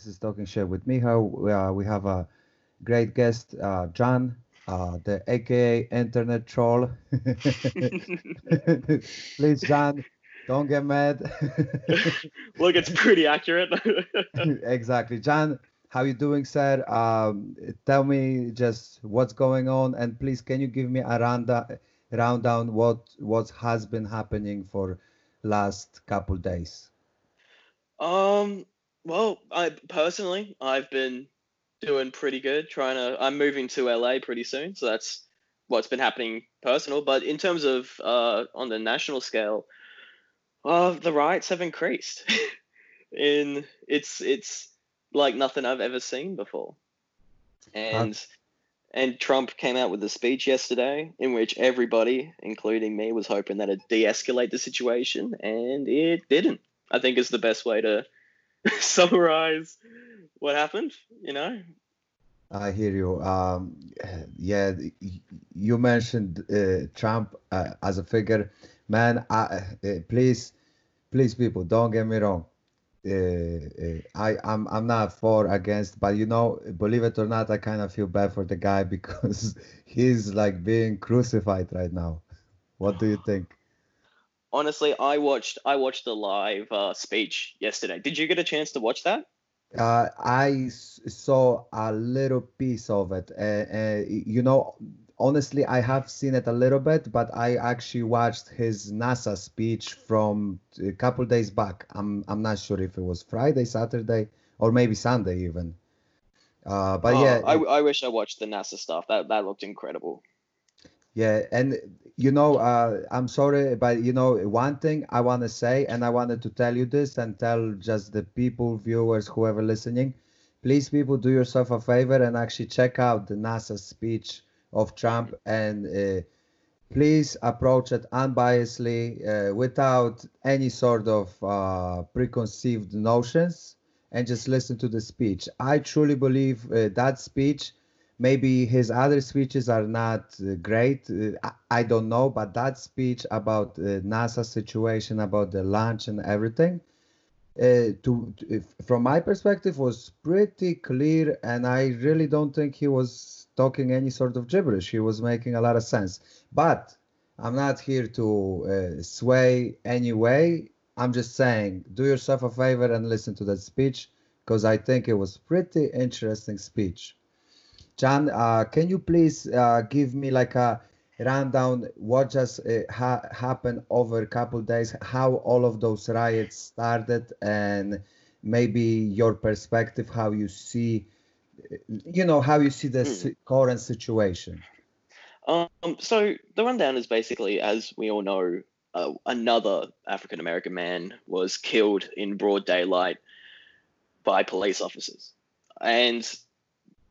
This is Talking Shit with Miha. Uh, we have a great guest, uh, John, uh, the AKA Internet Troll. Please, John, don't get mad. Look, it's pretty accurate. exactly, John. How you doing, sir? Um, tell me just what's going on, and please, can you give me a rundown, rundown what what has been happening for last couple days? Um, well, I personally, I've been doing pretty good. Trying to, I'm moving to LA pretty soon, so that's what's been happening personal. But in terms of uh, on the national scale, uh, the riots have increased. in it's it's like nothing I've ever seen before, and. Huh? And Trump came out with a speech yesterday in which everybody, including me, was hoping that it de-escalate the situation, and it didn't. I think is the best way to summarize what happened. You know. I hear you. Um, yeah, you mentioned uh, Trump uh, as a figure, man. I, uh, please, please, people, don't get me wrong. Uh, uh, I, I'm, I'm not for against, but you know, believe it or not, I kind of feel bad for the guy because he's like being crucified right now. What do you think? Honestly, I watched I watched the live uh, speech yesterday. Did you get a chance to watch that? Uh, I saw a little piece of it. Uh, uh, you know, honestly, I have seen it a little bit, but I actually watched his NASA speech from a couple days back. I'm I'm not sure if it was Friday, Saturday, or maybe Sunday even. Uh, but oh, yeah, I, I wish I watched the NASA stuff. That that looked incredible. Yeah, and you know, uh, I'm sorry, but you know, one thing I want to say, and I wanted to tell you this and tell just the people, viewers, whoever listening, please, people, do yourself a favor and actually check out the NASA speech of Trump and uh, please approach it unbiasedly uh, without any sort of uh, preconceived notions and just listen to the speech. I truly believe uh, that speech maybe his other speeches are not uh, great. Uh, I, don't know but that speech about uh, nasa situation about the launch and everything uh, to, to from my perspective was pretty clear and i really don't think he was talking any sort of gibberish. He was making a lot of sense. But i'm not here to uh, sway anyway. I'm just saying do yourself a favor and listen to that speech because i think it was pretty interesting speech John, uh, can you please uh, give me like a rundown what just uh, ha happened over a couple days, how all of those riots started, and maybe your perspective, how you see, you know, how you see the mm. current situation. Um, so the rundown is basically, as we all know, uh, another African American man was killed in broad daylight by police officers, and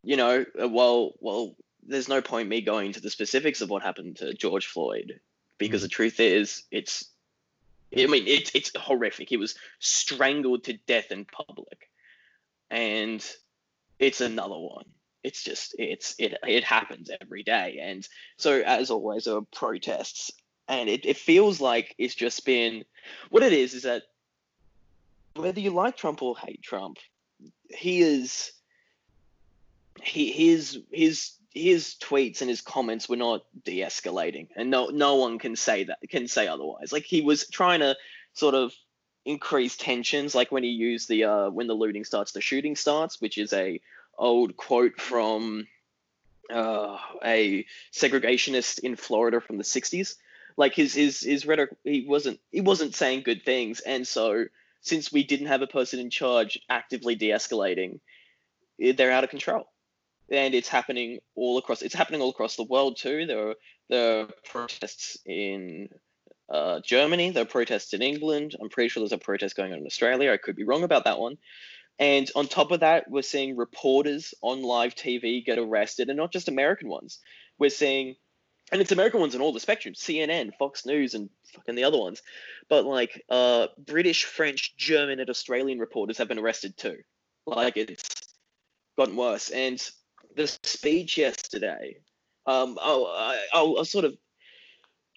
you know, uh, well, well, there's no point me going to the specifics of what happened to George Floyd because mm. the truth is, it's, I mean, it's it's horrific. He was strangled to death in public, and it's another one. It's just it's it it happens every day, and so as always, there are protests, and it, it feels like it's just been what it is is that whether you like Trump or hate Trump, he is his his his tweets and his comments were not de-escalating and no no one can say that can say otherwise. Like he was trying to sort of increase tensions like when he used the uh when the looting starts the shooting starts which is a old quote from uh, a segregationist in Florida from the 60s like his his his rhetoric he wasn't he wasn't saying good things and so since we didn't have a person in charge actively de-escalating they're out of control and it's happening all across. It's happening all across the world too. There are there are protests in uh, Germany. There are protests in England. I'm pretty sure there's a protest going on in Australia. I could be wrong about that one. And on top of that, we're seeing reporters on live TV get arrested, and not just American ones. We're seeing, and it's American ones in all the spectrum: CNN, Fox News, and fucking the other ones. But like uh, British, French, German, and Australian reporters have been arrested too. Like it's gotten worse. And the speech yesterday, um, I'll, I'll, I'll, sort of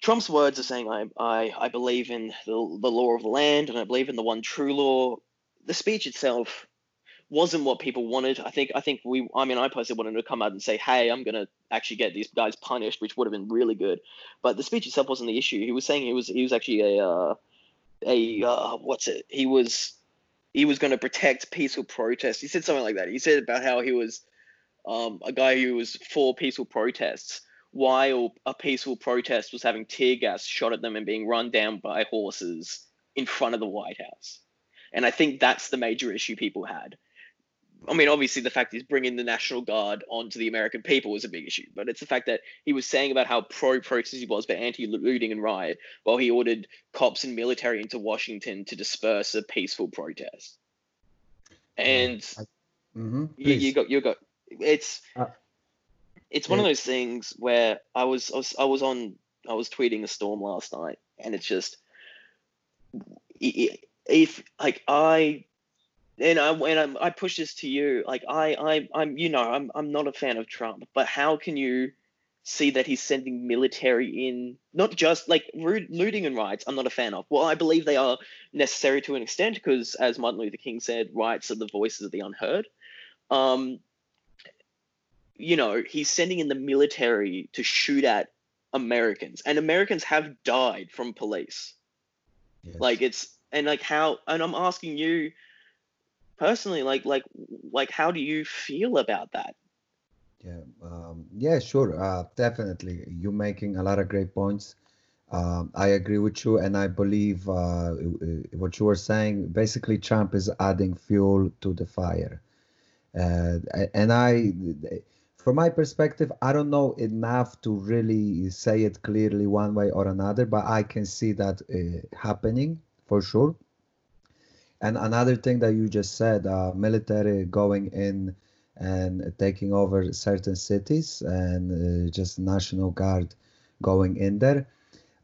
Trump's words are saying I, I, I believe in the, the law of the land and I believe in the one true law. The speech itself wasn't what people wanted. I think I think we I mean I personally wanted to come out and say, hey, I'm gonna actually get these guys punished, which would have been really good. But the speech itself wasn't the issue. He was saying he was he was actually a uh, a uh, what's it? He was he was going to protect peaceful protests. He said something like that. He said about how he was um, a guy who was for peaceful protests while a peaceful protest was having tear gas shot at them and being run down by horses in front of the White House. And I think that's the major issue people had. I mean, obviously, the fact is bringing the National Guard onto the American people was a big issue, but it's the fact that he was saying about how pro-protest he was, but anti-looting and riot, while he ordered cops and military into Washington to disperse a peaceful protest. And mm-hmm. you, you, got you got it's uh, it's one yeah. of those things where I was I was I was on I was tweeting a storm last night, and it's just if like I and I and I, I push this to you, like I I I'm you know I'm I'm not a fan of Trump, but how can you see that he's sending military in, not just like looting and riots? I'm not a fan of. Well, I believe they are necessary to an extent because, as Martin Luther King said, riots are the voices of the unheard. Um, you know, he's sending in the military to shoot at Americans, and Americans have died from police. Yes. Like it's and like how, and I'm asking you personally like like like how do you feel about that yeah um, yeah sure uh, definitely you're making a lot of great points um, I agree with you, and I believe uh, what you were saying. Basically, Trump is adding fuel to the fire, uh, and I, from my perspective, I don't know enough to really say it clearly one way or another, but I can see that uh, happening for sure. And another thing that you just said, uh, military going in and taking over certain cities and uh, just National Guard going in there.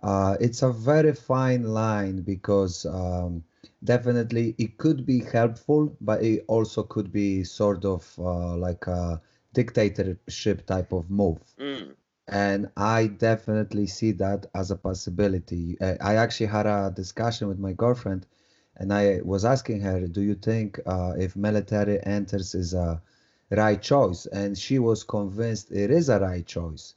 Uh, it's a very fine line because um, definitely it could be helpful, but it also could be sort of uh, like a dictatorship type of move. Mm. And I definitely see that as a possibility. Uh, I actually had a discussion with my girlfriend and I was asking her, "Do you think uh, if military enters is a right choice?" And she was convinced it is a right choice.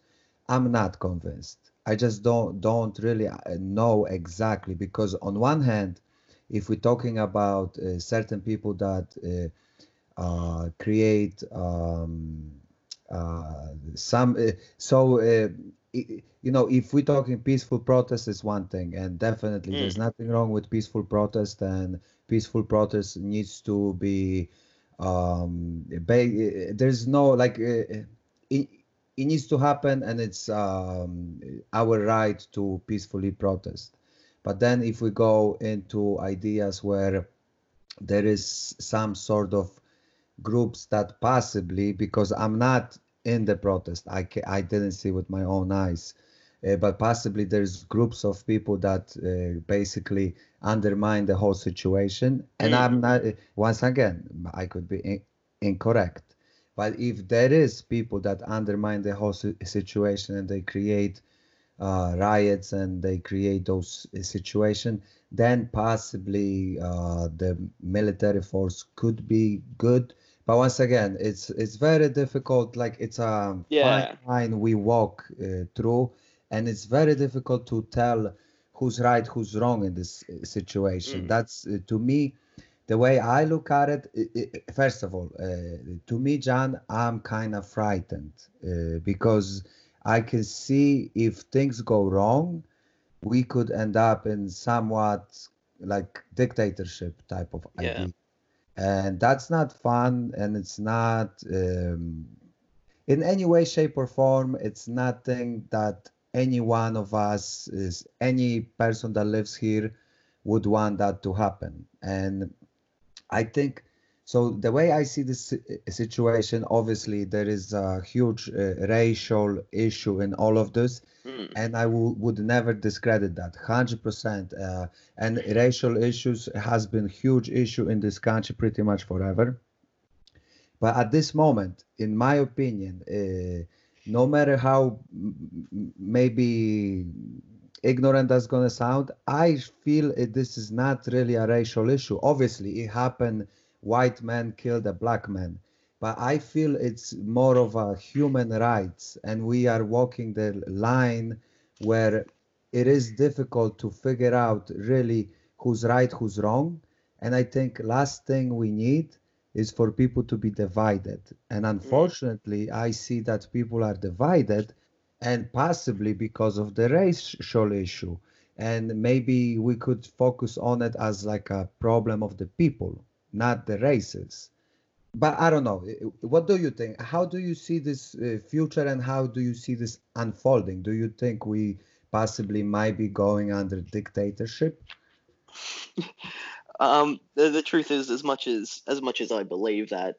I'm not convinced. I just don't don't really uh, know exactly because on one hand, if we're talking about uh, certain people that uh, uh create um, uh, some, so you know, if we're talking peaceful protest is one thing, and definitely mm. there's nothing wrong with peaceful protest, and peaceful protest needs to be. Um, there's no like uh, it, it needs to happen, and it's um, our right to peacefully protest. But then, if we go into ideas where there is some sort of groups that possibly, because I'm not in the protest. I I didn't see with my own eyes, uh, but possibly there's groups of people that uh, basically undermine the whole situation. And mm. I'm not. Once again, I could be in, incorrect. But if there is people that undermine the whole situation and they create uh, riots and they create those uh, situation, then possibly uh, the military force could be good but once again it's it's very difficult like it's a yeah. fine line we walk uh, through and it's very difficult to tell who's right who's wrong in this uh, situation mm. that's uh, to me the way i look at it, it, it first of all uh, to me john i'm kind of frightened uh, because i can see if things go wrong we could end up in somewhat like dictatorship type of yeah. idea and that's not fun and it's not um, in any way shape or form it's nothing that any one of us is any person that lives here would want that to happen. And i think so the way I see this situation, obviously there is a huge uh, racial issue in all of this, mm. and I would never discredit that, hundred uh, percent. And racial issues has been huge issue in this country pretty much forever. But at this moment, in my opinion, uh, no matter how maybe ignorant that's gonna sound, I feel it, this is not really a racial issue. Obviously, it happened white man killed a black man. But I feel it's more of a human rights, and we are walking the line where it is difficult to figure out really who's right, who's wrong. And I think last thing we need is for people to be divided. And mm. unfortunately, I see that people are divided and possibly because of the racial issue. And maybe we could focus on it as like a problem of the people, not the races. But I don't know. What do you think? How do you see this uh, future and how do you see this unfolding? Do you think we possibly might be going under dictatorship? um, the, the truth is, as much as as much as I believe that,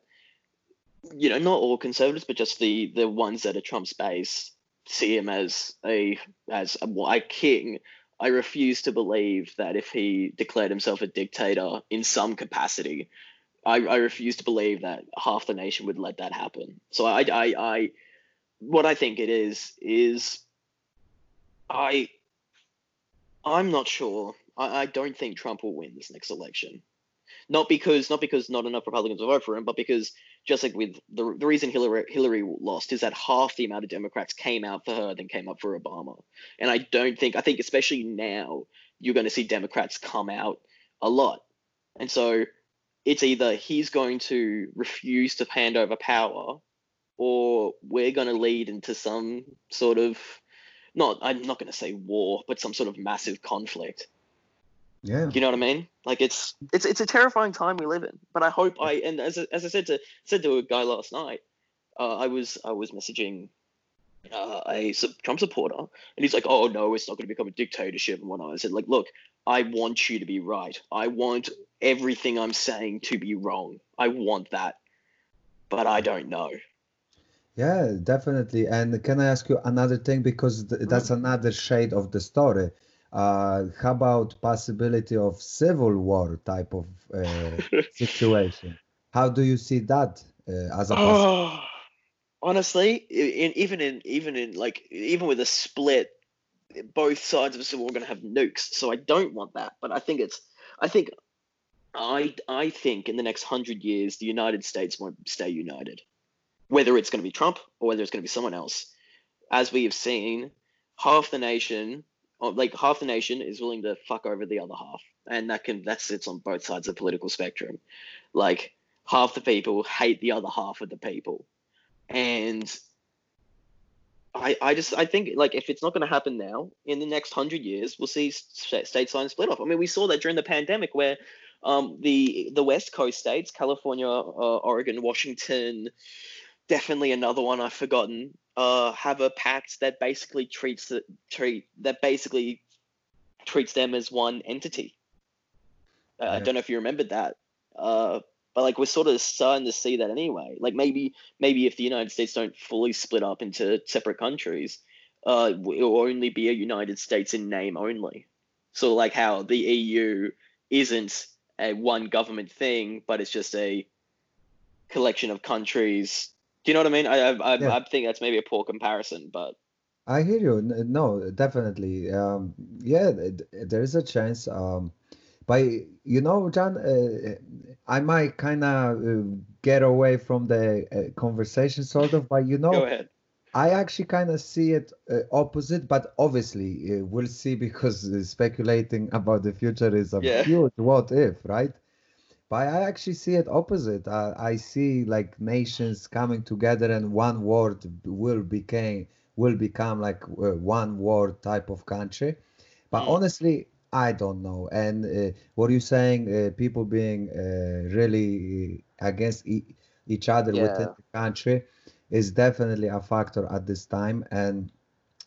you know, not all conservatives, but just the the ones that are Trump's base see him as a as a, a king. I refuse to believe that if he declared himself a dictator in some capacity, I, I refuse to believe that half the nation would let that happen. So I, I, I, what I think it is is, I, I'm not sure I, I don't think Trump will win this next election. Not because not because not enough Republicans will vote for him, but because just like with the the reason Hillary Hillary lost is that half the amount of Democrats came out for her than came up for Obama. And I don't think I think especially now you're going to see Democrats come out a lot. And so it's either he's going to refuse to hand over power or we're going to lead into some sort of not I'm not going to say war, but some sort of massive conflict. Yeah. You know what I mean? Like it's it's it's a terrifying time we live in. But I hope I and as as I said to said to a guy last night, uh, I was I was messaging uh, a Trump supporter, and he's like, "Oh no, it's not going to become a dictatorship." And whatnot. I said, "Like, look, I want you to be right. I want everything I'm saying to be wrong. I want that, but I don't know." Yeah, definitely. And can I ask you another thing because th- that's another shade of the story. Uh, how about possibility of civil war type of uh, situation? How do you see that uh, as a oh, honestly, in, even in even in like even with a split, both sides of the civil war are going to have nukes. So I don't want that. But I think it's I think I I think in the next hundred years the United States won't stay united, whether it's going to be Trump or whether it's going to be someone else. As we have seen, half the nation like half the nation is willing to fuck over the other half, and that can that sits on both sides of the political spectrum. Like half the people hate the other half of the people, and I I just I think like if it's not going to happen now, in the next hundred years, we'll see state lines split off. I mean, we saw that during the pandemic where um, the the West Coast states, California, uh, Oregon, Washington, definitely another one I've forgotten uh, have a pact that basically treats the treat that basically treats them as one entity. Uh, yeah. I don't know if you remembered that, uh, but like we're sort of starting to see that anyway. Like maybe maybe if the United States don't fully split up into separate countries, uh, it will only be a United States in name only. So like how the EU isn't a one government thing, but it's just a collection of countries do you know what I mean? I I, yeah. I think that's maybe a poor comparison, but I hear you. No, definitely. Um, yeah, there is a chance. Um, but you know, John, uh, I might kind of uh, get away from the uh, conversation, sort of. But you know, go ahead. I actually kind of see it uh, opposite, but obviously uh, we'll see because speculating about the future is a yeah. huge what if, right? But I actually see it opposite. I, I see like nations coming together and one world will become will become like uh, one world type of country. But mm. honestly, I don't know. And uh, what are you saying? Uh, people being uh, really against e- each other yeah. within the country is definitely a factor at this time. And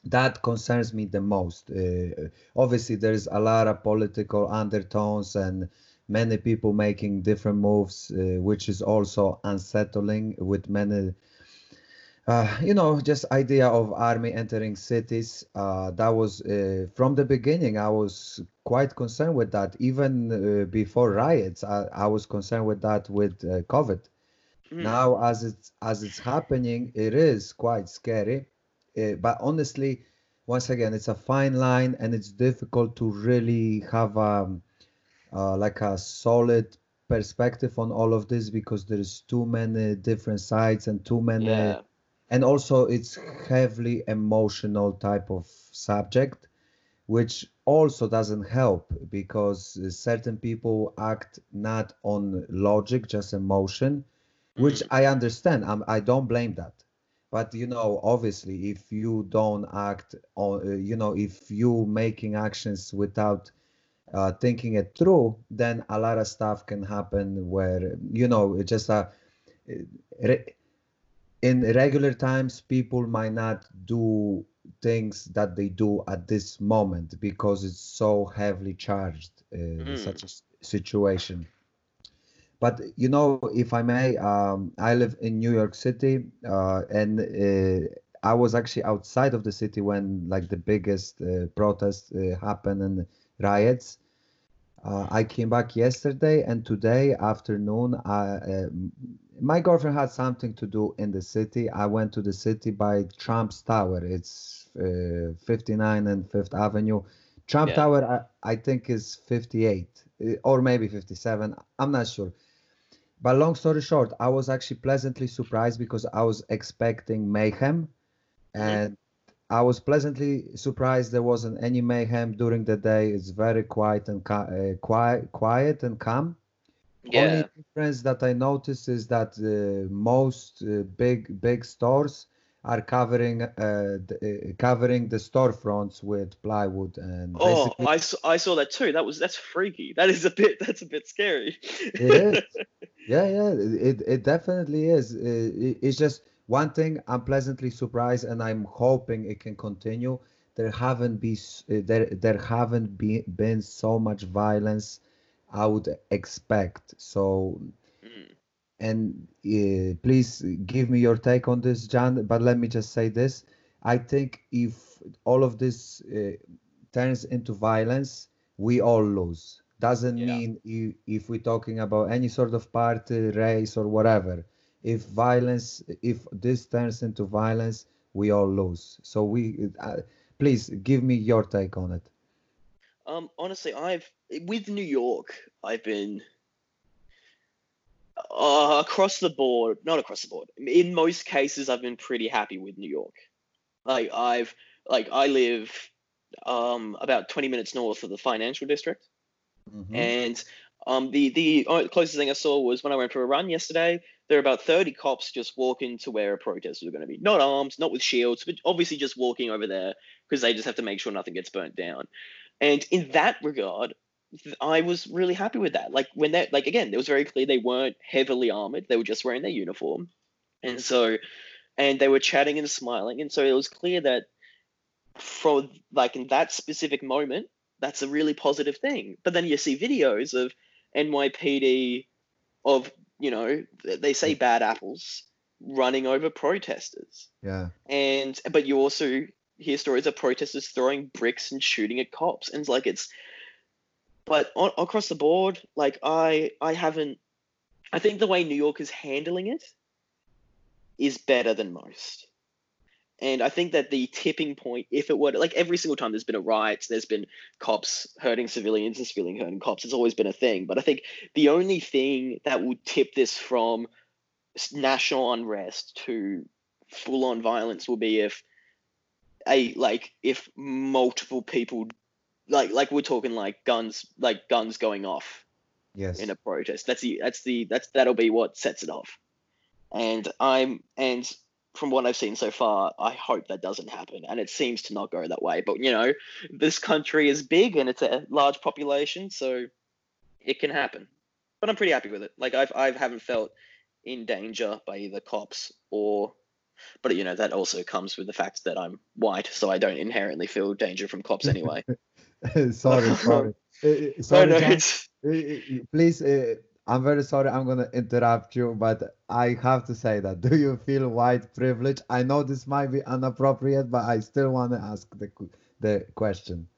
that concerns me the most. Uh, obviously, there's a lot of political undertones and many people making different moves, uh, which is also unsettling with many. Uh, you know, just idea of army entering cities. Uh, that was uh, from the beginning. I was quite concerned with that. Even uh, before riots, I, I, was concerned with that with uh, COVID. Mm. Now, as it's as it's happening, it is quite scary. but honestly, once again, it's a fine line, and it's difficult to really have um, uh, like a solid perspective on all of this because there's too many different sides and too many Yeah. and also it's heavily emotional type of subject which also doesn't help because certain people act not on logic just emotion which Mm. i understand I'm, i don't blame that but you know obviously if you don't act on uh, you know if you making actions without uh, thinking it through then a lot of stuff can happen where you know it just uh, re- in regular times people might not do things that they do at this moment because it's so heavily charged uh, Mm. such a situation but you know if i may um, i live in new york city uh, and uh, i was actually outside of the city when like the biggest uh, protest uh, happened and riots uh, I came back yesterday and today afternoon. I, uh, my girlfriend had something to do in the city. I went to the city by Trump's Tower. It's uh, 59 and Fifth Avenue. Trump Yeah. Tower, I, I think, is 58 uh, or maybe 57. I'm not sure. But long story short, I was actually pleasantly surprised because I was expecting mayhem, Mhm. and I was pleasantly surprised there wasn't any mayhem during the day. It's very quiet and uh, quiet, quiet and calm. Yeah. Only difference that I noticed is that uh, most uh, big big stores are covering uh, the, uh, covering the storefronts with plywood and Oh, basically I saw, I saw that too. That was that's freaky. That is a bit that's a bit scary. it is. Yeah, yeah, it it definitely is. Uh, it- It's just one thing I'm pleasantly surprised, and I'm hoping it can continue. There haven't be uh, there there haven't been been so much violence I would expect. So, Mm. and uh, please give me your take on this, John. But let me just say this: I think if all of this uh, turns into violence, we all lose. Doesn't Yeah. mean you, if we're talking about any sort of party, race, or whatever. If violence, if this turns into violence, we all lose. So we, uh, please give me your take on it. Um, honestly, I've with New York, I've been uh, across the board, not across the board. In most cases, I've been pretty happy with New York. Like I've like I live um about 20 minutes north of the financial district. Mhm. And um, the the uh, closest thing I saw was when I went for a run yesterday. There are about thirty cops just walking to where a protest was going to be. Not armed, not with shields, but obviously just walking over there because they just have to make sure nothing gets burnt down. And in that regard, I was really happy with that. Like when that, like again, it was very clear they weren't heavily armored; they were just wearing their uniform, and so, and they were chatting and smiling, and so it was clear that from like in that specific moment, that's a really positive thing. But then you see videos of NYPD of you know they say bad apples running over protesters, Yeah. and but you also hear stories of protesters throwing bricks and shooting at cops, and it's like it's. But on, across the board, like I I haven't. I think the way New York is handling it is better than most. And I think that the tipping point, if it were to, like every single time there's been a riot, there's been cops hurting civilians and civilians hurting cops. It's always been a thing. But I think the only thing that would tip this from national unrest to full on violence will be if a like if multiple people like like we're talking like guns like guns going off Yes. in a protest. That's the that's the that's that'll be what sets it off. And I'm and from what I've seen so far, I hope that doesn't happen. And it seems to not go that way. But you know, this country is big and it's a large population, so it can happen. But I'm pretty happy with it. Like I've I haven't felt in danger by either cops or but you know that also comes with the fact that I'm white, so I don't inherently feel danger from cops anyway. sorry, sorry. Uh, uh, sorry, no, Uh, uh, Please, uh, I'm very sorry. I'm gonna interrupt you, but I have to say that. Do you feel white privilege? I know this might be inappropriate, but I still want to ask the the question.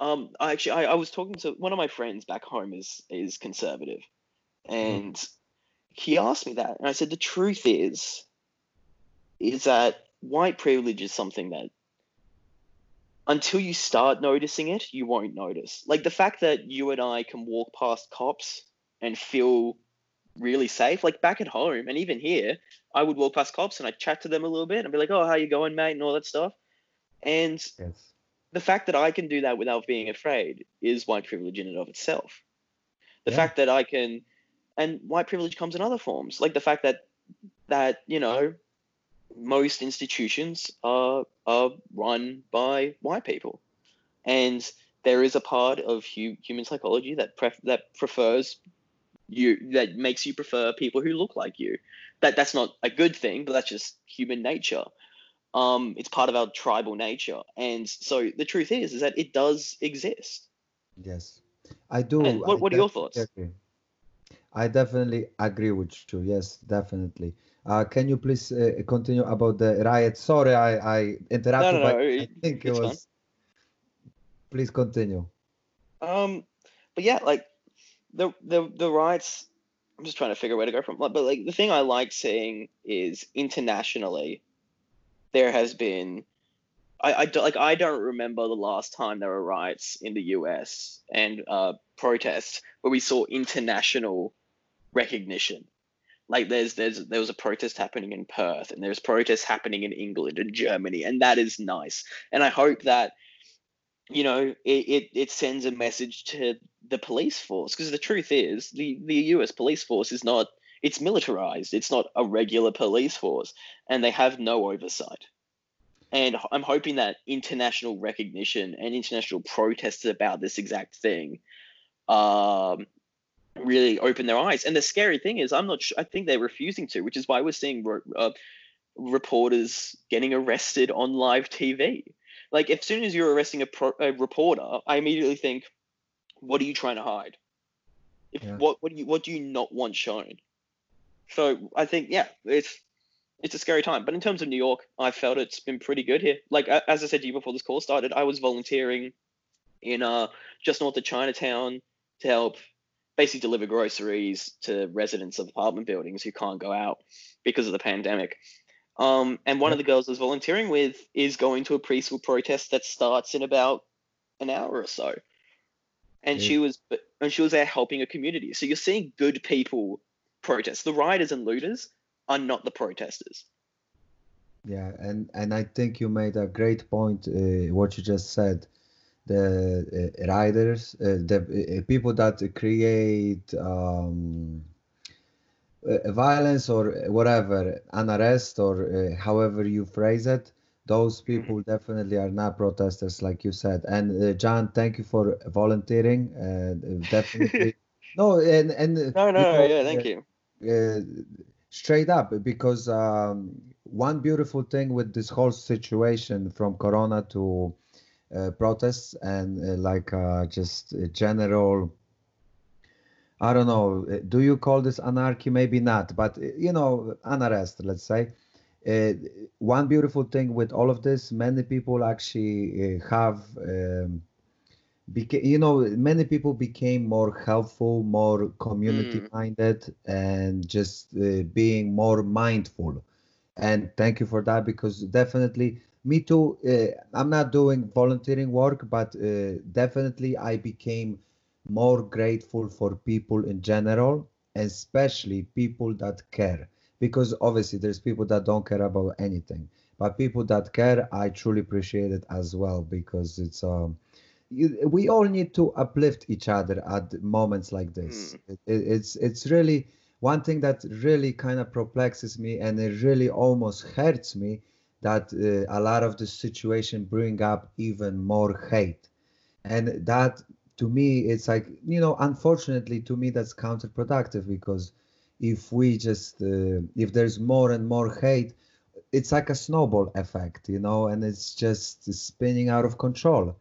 Um, I actually, I, I was talking to one of my friends back home is is conservative, and he asked me that, and I said the truth is, is that white privilege is something that until you start noticing it, you won't notice. Like the fact that you and I can walk past cops and feel really safe. Like back at home and even here, I would walk past cops and I'd chat to them a little bit and be like, "Oh, how you going, mate?" and all that stuff. And Yes. the fact that I can do that without being afraid is white privilege in and of itself. The Yeah. fact that I can, and white privilege comes in other forms, like the fact that that you know most institutions are are run by white people, and there is a part of hu- human psychology that pref- that prefers you that makes you prefer people who look like you. That that's not a good thing, but that's just human nature um, it's part of our tribal nature, and so the truth is, is that it does exist. Yes, I do. And what- I what are your thoughts? agree. I definitely agree with you. Yes, definitely. Uh, can you please uh, continue about the riot? Sorry, I, I interrupted. no, but no, I it- think it fine. was. Please continue. Um, but yeah, like the the the rights. I'm just trying to figure where to go from. But like the thing I like seeing is internationally, there has been. I, I do- like I don't remember the last time there were riots in the U.S. and uh, protests where we saw international recognition. Like there's there's there was a protest happening in Perth and there's protests happening in England and Germany and that is nice. And I hope that you know it, it, it sends a message to the police force because the truth is the, the US police force is not it's militarized. It's not a regular police force and they have no oversight. And I'm hoping that international recognition and international protests about this exact thing um, really open their eyes. And the scary thing is, I'm not sure, I think they're refusing to, which is why we're seeing uh, reporters getting arrested on live TV. Like, as soon as you're arresting a, pro- a reporter, I immediately think, what are you trying to hide? If, Yeah. What what do you what do you not want shown? So I think yeah, it's it's a scary time. But in terms of New York, I felt it's been pretty good here. Like as I said to you before this call started, I was volunteering in uh just north of Chinatown to help basically deliver groceries to residents of apartment buildings who can't go out because of the pandemic. Um, and one of the girls I was volunteering with is going to a preschool protest that starts in about an hour or so. And she was and she was there helping a community. So you're seeing good people protest. The rioters and looters are not the protesters. Yeah, and and I think you made a great point. Uh, what you just said, the uh, riders, uh, the uh, people that create um, violence or whatever, an arrest or uh, however you phrase it. Those people definitely are not protesters, like you said. And uh, John, thank you for volunteering. Uh, definitely. no, and and uh, No, no, know, yeah, uh, thank you. uh, straight up because um, one beautiful thing with this whole situation from corona to uh, protests and uh, like uh, just general i don't know uh, do you call this anarchy? Maybe not but uh, you know unrest let's say. Uh, one beautiful thing with all of this many people actually uh, have um, beca- you know many people became more helpful more community minded and just uh, being more mindful. And thank you for that because definitely me too uh, i'm not doing volunteering work but uh, definitely i became more grateful for people in general especially people that care. Because obviously there's people that don't care about anything but people that care i truly appreciate it as well because it's um you, we all need to uplift each other at moments like this. It, it- it's it's really one thing that really kind of perplexes me, and it really almost hurts me that uh, a lot of the situation bring up even more hate, and that to me it's like you know unfortunately to me that's counterproductive because if we just uh, if there's more and more hate it's like a snowball effect you know and it's just spinning out of control.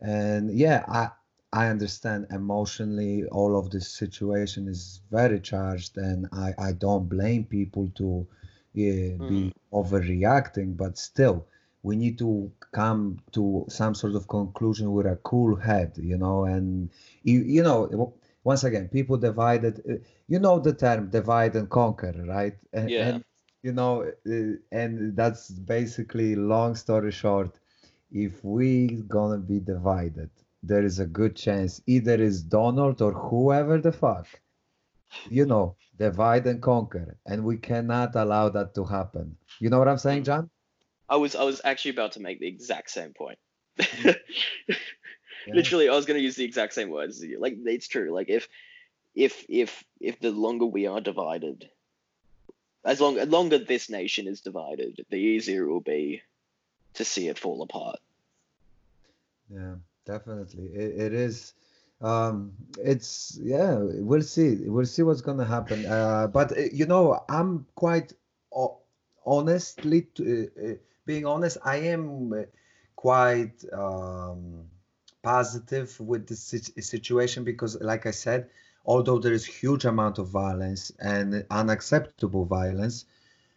And yeah i i understand emotionally all of this situation is very charged and i i don't blame people to yeah, be overreacting but still we need to come to some sort of conclusion with a cool head you know and you you know once again people divided uh, you know the term divide and conquer right and, Yeah. and you know uh, and that's basically long story short if we gonna be divided, there is a good chance either is Donald or whoever the fuck you know, divide and conquer, and we cannot allow that to happen. You know what I'm saying, John? I was I was actually about to make the exact same point. Yeah. Literally, I was going to use the exact same words as you. Like it's true. Like if if if if the longer we are divided, as long as longer this nation is divided, the easier it will be to see it fall apart. Yeah, definitely. It, it is. Um, it's yeah. We'll see. We'll see what's gonna happen. Uh, but uh, you know, I'm quite honestly, to, uh, uh, being honest, I am uh, quite um, positive with this sit- situation because, like I said, although there is huge amount of violence and unacceptable violence,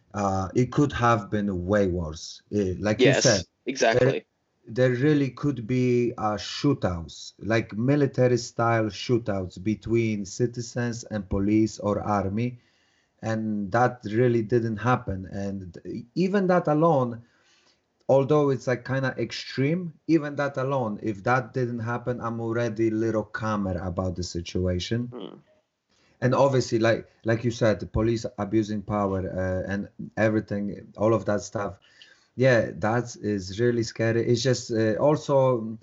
uh, it could have been way worse. Uh, like you said exactly. there really could be uh, shootouts, like military style shootouts between citizens and police or army. And that really didn't happen. And even that alone, although it's like kind of extreme, even that alone, if that didn't happen, I'm already a little calmer about the situation Hmm. and obviously like like you said the police abusing power uh, and everything all of that stuff yeah that is really scary it's just uh, also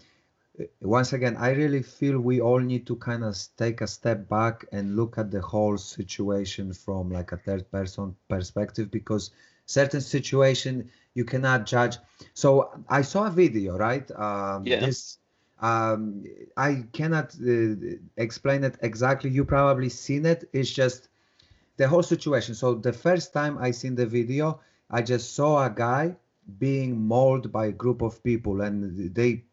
uh, once again i really feel we all need to kind of take a step back and look at the whole situation from like a third person perspective because certain situation you cannot judge. So i saw a video right? Um Yeah. this um i cannot uh, explain it exactly. You probably seen it. It's just the whole situation. So the first time i seen the video i just saw a guy being mauled by a group of people and they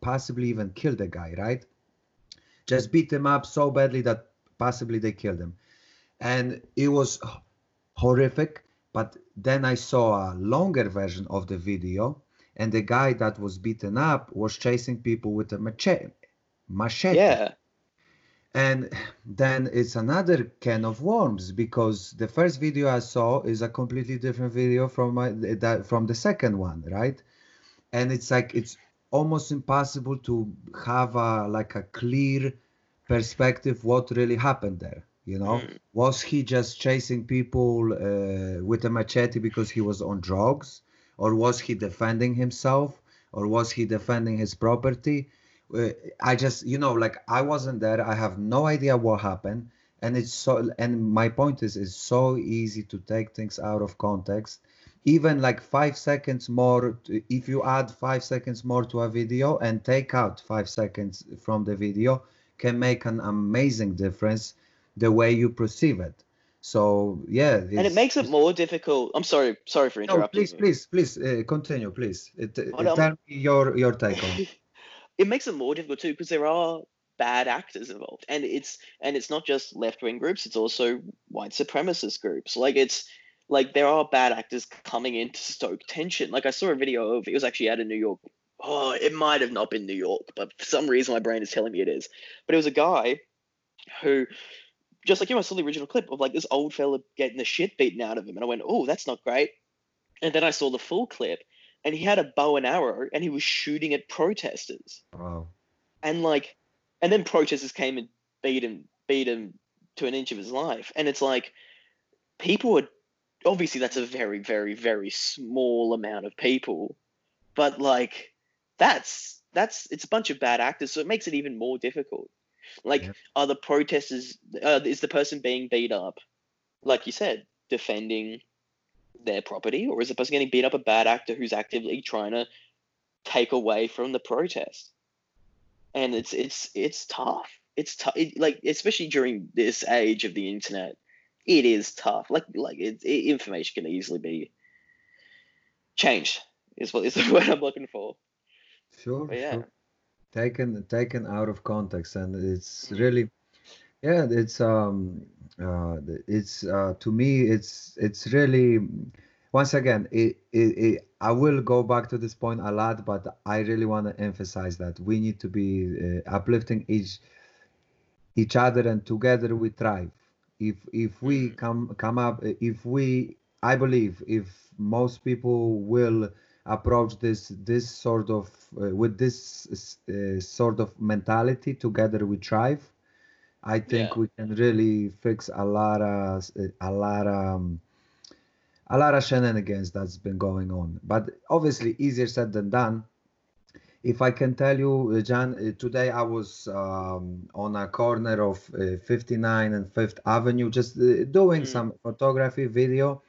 possibly even killed the guy right? Just beat him up so badly that possibly they killed him. And it was horrific but then i saw a longer version of the video and the guy that was beaten up was chasing people with a machete machete Yeah. and then it's another can of worms because the first video I saw is a completely different video from my that from the second one, right? And it's like it's almost impossible to have a like a clear perspective what really happened there. You know, Mm. was he just chasing people uh, with a machete because he was on drugs, or was he defending himself, or was he defending his property? uh, I just you know like I wasn't there. I have no idea what happened, and it's so. And my point is, it's so easy to take things out of context. Even like five seconds more, to- if you add five seconds more to a video and take out five seconds from the video, can make an amazing difference the way you perceive it. So yeah, And it makes it more difficult. I'm sorry, sorry for interrupting. No, please, please, please uh, continue, please. It, um, tell me your your take on. it. it makes it more difficult too because there are bad actors involved and it's and it's not just left-wing groups it's also white supremacist groups like it's like there are bad actors coming in to stoke tension like i saw a video of it was actually out of new york oh it might have not been new york but for some reason my brain is telling me it is but it was a guy who just like you know, I saw the original clip of like this old fella getting the shit beaten out of him and i went oh that's not great. And then i saw the full clip and he had a bow and arrow and he was shooting at protesters. Wow. and like and then protesters came and beat him beat him to an inch of his life. And it's like people are obviously that's a very very very small amount of people but like that's that's it's a bunch of bad actors so it makes it even more difficult like Yeah. are the protesters uh, is the person being beat up like you said defending their property or is the person getting beat up a bad actor who's actively trying to take away from the protest and it's it's it's tough it's tough it, like especially during this age of the internet it is tough like like it, it, information can easily be changed is what is the word i'm looking for Sure, But yeah. sure. Taken taken out of context, and it's really, yeah, it's um, uh, it's uh, to me, it's it's really, once again, it, it, it I will go back to this point a lot, but I really want to emphasize that we need to be uh, uplifting each each other, and together we thrive. If if we Mhm. come come up, if we, I believe, if most people will approach this this sort of uh, with this uh, sort of mentality together we thrive I think Yeah. we can really fix a lot of a lot of um, a lot of shenanigans that's been going on. But obviously, easier said than done. If I can tell you, uh, John, uh, today I was um, on a corner of uh, 59 and Fifth Avenue, just uh, doing Mm. some photography, video,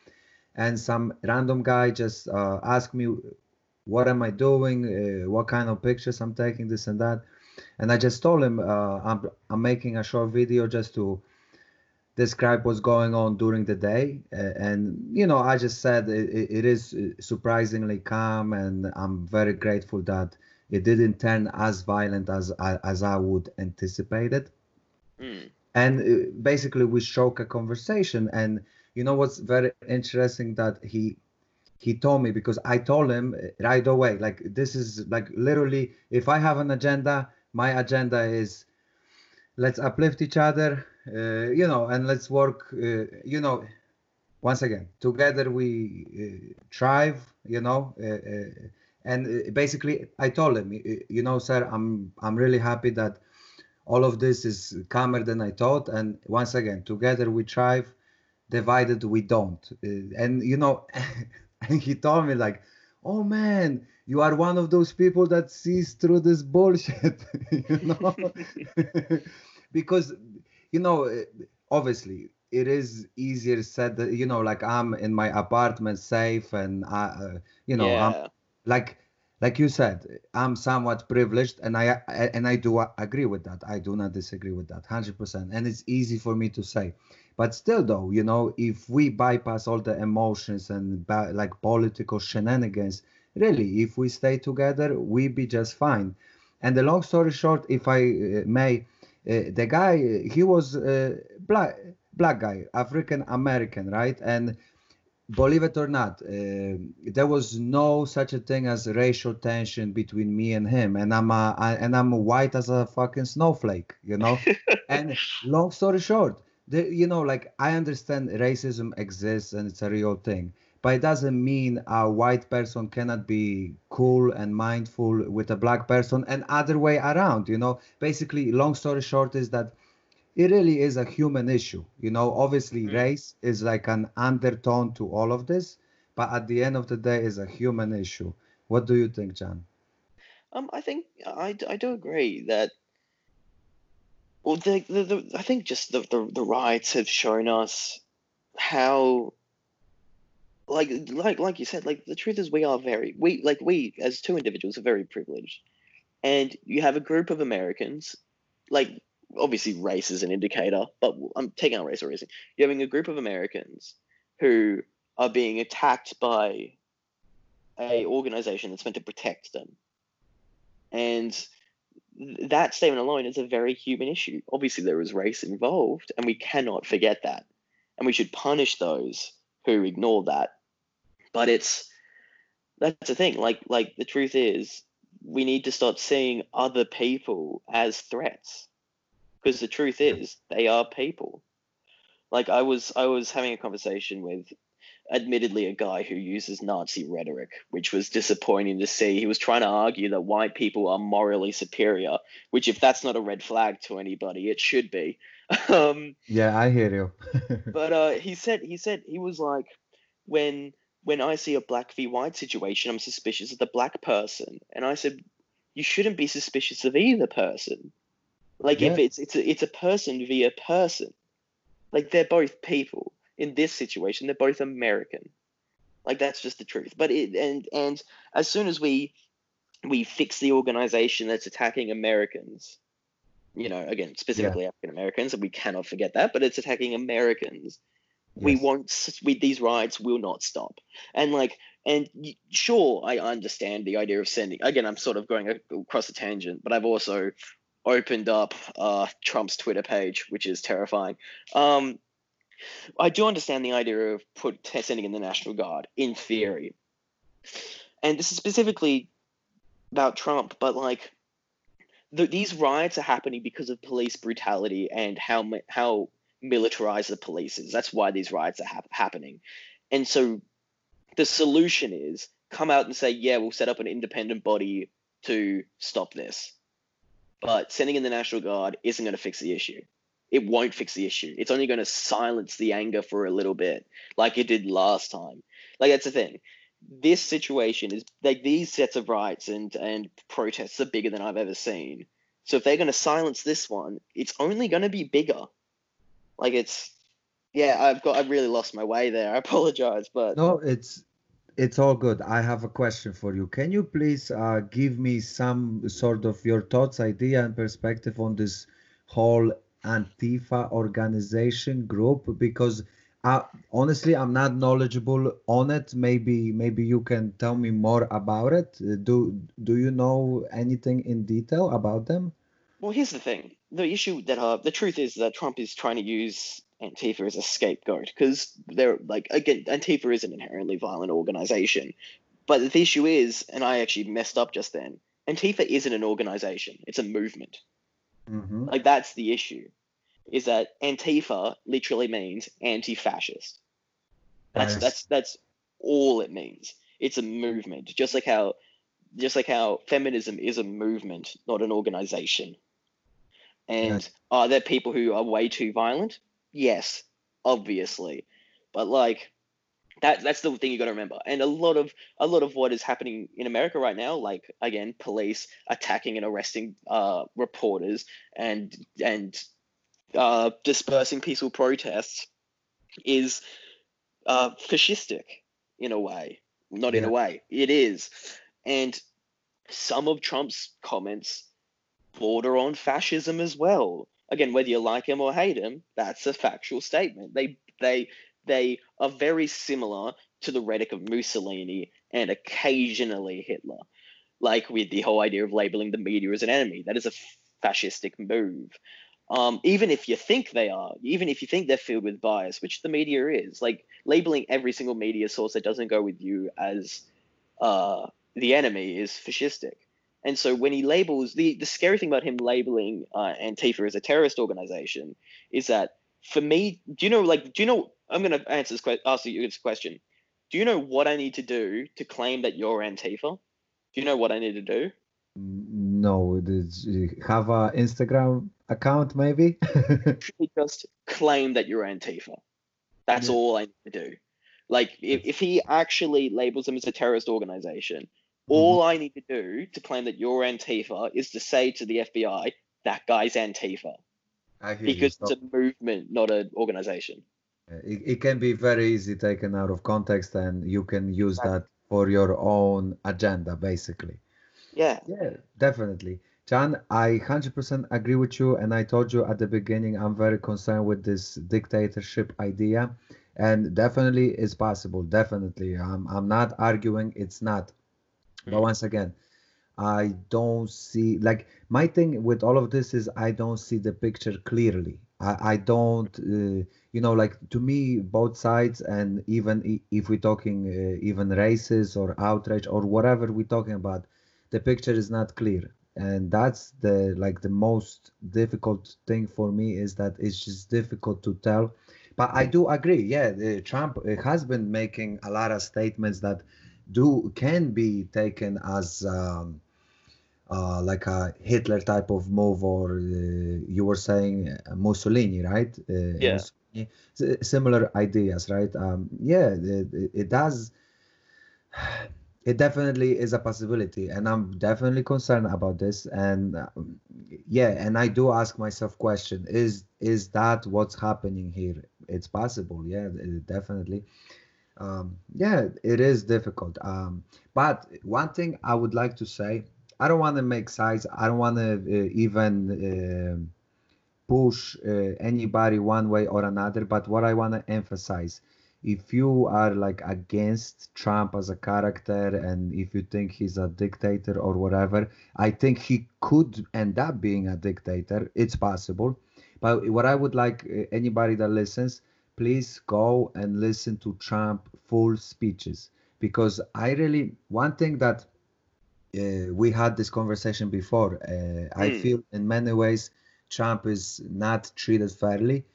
and some random guy just uh, asked me, "What am I doing? Uh, what kind of pictures I'm taking? This and that." And I just told him uh, I'm I'm making a short video just to describe what's going on during the day. Uh, and you know, I just said it, it is uh, surprisingly calm, and I'm very grateful that it didn't turn as violent as I- as I would anticipate it Mm. and uh, basically we struck a conversation and you know what's very interesting that he he told me because i told him right away like this is like literally if i have an agenda my agenda is let's uplift each other uh, you know and let's work uh, you know once again together we uh, thrive you know uh, uh, and uh, basically i told him you know sir i'm i'm really happy that all of this is calmer than I thought. And once again, together we thrive, divided we don't. Uh, and you know, and he told me like, "Oh man, you are one of those people that sees through this bullshit," you know, because you know, uh, obviously. It is easier said that you know, like I'm in my apartment, safe, and I, uh, you know, I'm like like you said i'm somewhat privileged and i I- and i do agree with that i do not disagree with that 100% and it's easy for me to say but still though you know if we bypass all the emotions and like political shenanigans really if we stay together we be just fine. And the long story short if i uh, may uh, the guy he was uh, black black guy african american right? And believe it or not, uh, there was no such a thing as racial tension between me and him, and I'm a, I, and I'm white as a fucking snowflake, you know. and long story short, the, you know, like I understand racism exists and it's a real thing, but it doesn't mean a white person cannot be cool and mindful with a black person, and other way around, you know. Basically, long story short is that it really is a human issue. You know, obviously Mm. race is like an undertone to all of this, but at the end of the day is a human issue. What do you think, John? Um, I think I, I do agree that. Well, the, the, the I think just the, the the riots have shown us how, like like like you said, like the truth is we are very we like we as two individuals are very privileged, and you have a group of Americans, like obviously race is an indicator, but um, I'm taking out race or reason. You're having a group of Americans who are being attacked by a organization that's meant to protect them. And that statement alone is a very human issue. Obviously, there is race involved, and we cannot forget that. And we should punish those who ignore that. But it's that's the thing. Like, like the truth is, we need to start seeing other people as threats, because the truth is, they are people. Like I was, I was having a conversation with admittedly a guy who uses Nazi rhetoric, which was disappointing to see. He was trying to argue that white people are morally superior, which, if that's not a red flag to anybody, it should be. Um, Yeah, I hear you. but uh, he said he said he was like, when when I see a black v white situation, I'm suspicious of the black person, and I said, you shouldn't be suspicious of either person. Like if it's it's a, it's a person via person, like they're both people in this situation. They're both American. Like that's just the truth. But it and and as soon as we we fix the organization that's attacking Americans, you know, again specifically African Americans, and we cannot forget that. But it's attacking Americans. We Yes. won't. We, these riots will not stop. And like, and sure, I understand the idea of sending. Again, I'm sort of going across a tangent, but I've also opened up uh, Trump's Twitter page, which is terrifying. Um, I do understand the idea of put sending in the National Guard in theory, and this is specifically about Trump, but like the, these riots are happening because of police brutality and how how militarized the police is. That's why these riots are hap- happening, and so the solution is come out and say, yeah, we'll set up an independent body to stop this, but sending in the National Guard isn't going to fix the issue. It won't fix the issue. It's only going to silence the anger for a little bit, like it did last time. Like that's the thing. This situation is like these sets of rights and and protests are bigger than I've ever seen. So if they're going to silence this one, it's only going to be bigger. Like it's, yeah, I've got I've really lost my way there. I apologize, but no, it's it's all good. I have a question for you. Can you please uh, give me some sort of your thoughts, idea, and perspective on this whole Antifa organization group? Because uh, honestly, I'm not knowledgeable on it. Maybe maybe you can tell me more about it. Do do you know anything in detail about them? Well, here's the thing. The issue that uh, the truth is that Trump is trying to use Antifa as a scapegoat because they're like again Antifa is an inherently violent organization, but the issue is, and I actually messed up just then. Antifa isn't an organization; it's a movement. Mm-hmm. Like that's the issue, is that Antifa literally means anti-fascist. That's nice. that's that's all it means. It's a movement, just like how just like how feminism is a movement, not an organization. And are there people who are way too violent? Yes, obviously. But like that that's the thing you got to remember. And a lot of a lot of what is happening in America right now, like again, police attacking and arresting uh, reporters and and uh, dispersing peaceful protests, is uh, fascistic in a way. Not yeah. in a way, it is. And some of Trump's comments border on fascism as well. Again, whether you like him or hate him, that's a factual statement. They they they are very similar to the rhetoric of Mussolini and occasionally Hitler, like with the whole idea of labeling the media as an enemy. That is a fascistic move. Um, even if you think they are, even if you think they're filled with bias, which the media is, like labeling every single media source that doesn't go with you as uh, the enemy is fascistic. And so when he labels the the scary thing about him labeling uh, Antifa as a terrorist organization is that for me, do you know like do you know I'm going to answer this question, ask you this question. Do you know what I need to do to claim that you're Antifa? Do you know what I need to do? No, have an Instagram account maybe. just claim that you're Antifa. That's yeah. all I need to do. Like if, if he actually labels them as a terrorist organization, Mm-hmm. All I need to do to claim that you're Antifa is to say to the FBI, that guy's Antifa. because it's a movement, not an organization. It, it, can be very easy taken out of context, and you can use that for your own agenda, basically. Yeah. Yeah, definitely. John, I 100% agree with you. And I told you at the beginning, I'm very concerned with this dictatorship idea. And definitely it's possible. Definitely. I'm, I'm not arguing it's not. But mm. once again, I don't see like my thing with all of this is I don't see the picture clearly. I, I don't, uh, you know, like to me, both sides, and even if we're talking uh, even races or outrage or whatever we're talking about, the picture is not clear. And that's the like the most difficult thing for me is that it's just difficult to tell. But I do agree. Yeah, Trump uh, has been making a lot of statements that do can be taken as um, uh, like a Hitler type of move, or uh, you were saying uh, Mussolini, right? Uh, yeah. Similar ideas, right? Um, yeah, it, it does. It definitely is a possibility, and I'm definitely concerned about this. And um, yeah, and I do ask myself question: Is is that what's happening here? It's possible, yeah, definitely um, yeah, it is difficult. Um, but one thing I would like to say, I don't want to make sides. I don't want to uh, even uh, push uh, anybody one way or another. But what I want to emphasize, if you are like against Trump as a character and if you think he's a dictator or whatever, I think he could end up being a dictator. It's possible. But what I would like uh, anybody that listens, please go and listen to Trump full speeches because I really one thing that uh, we had this conversation before. Uh, mm. I hmm. feel in many ways Trump is not treated fairly.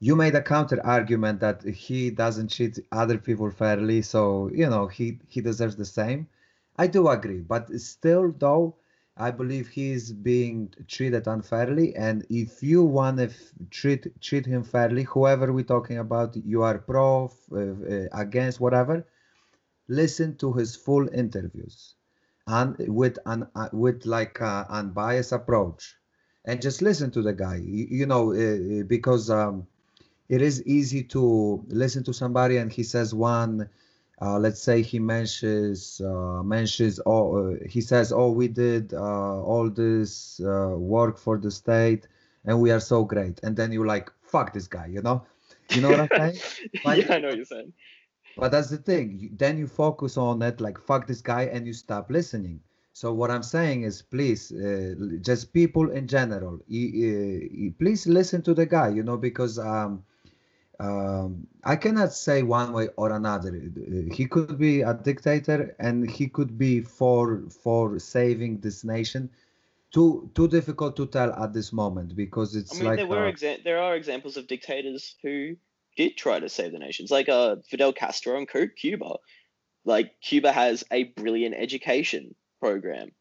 You made a counter argument that he doesn't treat other people fairly, so you know he he deserves the same. I do agree, but still though, I believe he is being treated unfairly, and if you want to f- treat treat him fairly, whoever we're talking about, you are pro, uh, uh, against, whatever, listen to his full interviews, and with an uh, with like a unbiased approach, and just listen to the guy. You, you know, uh, because um, it is easy to listen to somebody and he says one uh, let's say he mentions uh, mentions oh uh, he says oh we did uh, all this uh, work for the state and we are so great. And then you're like fuck this guy you know? You know what i'm saying? Like, yeah, I know what you're saying. but that's the thing. Then you focus on it like fuck this guy and you stop listening so what i'm saying is please uh, just people in general please listen to the guy you know because um um, I cannot say one way or another. He could be a dictator, and he could be for for saving this nation. Too too difficult to tell at this moment because it's I mean, like there were uh, there are examples of dictators who did try to save the nations, like uh, Fidel Castro and Cuba. Like Cuba has a brilliant education program.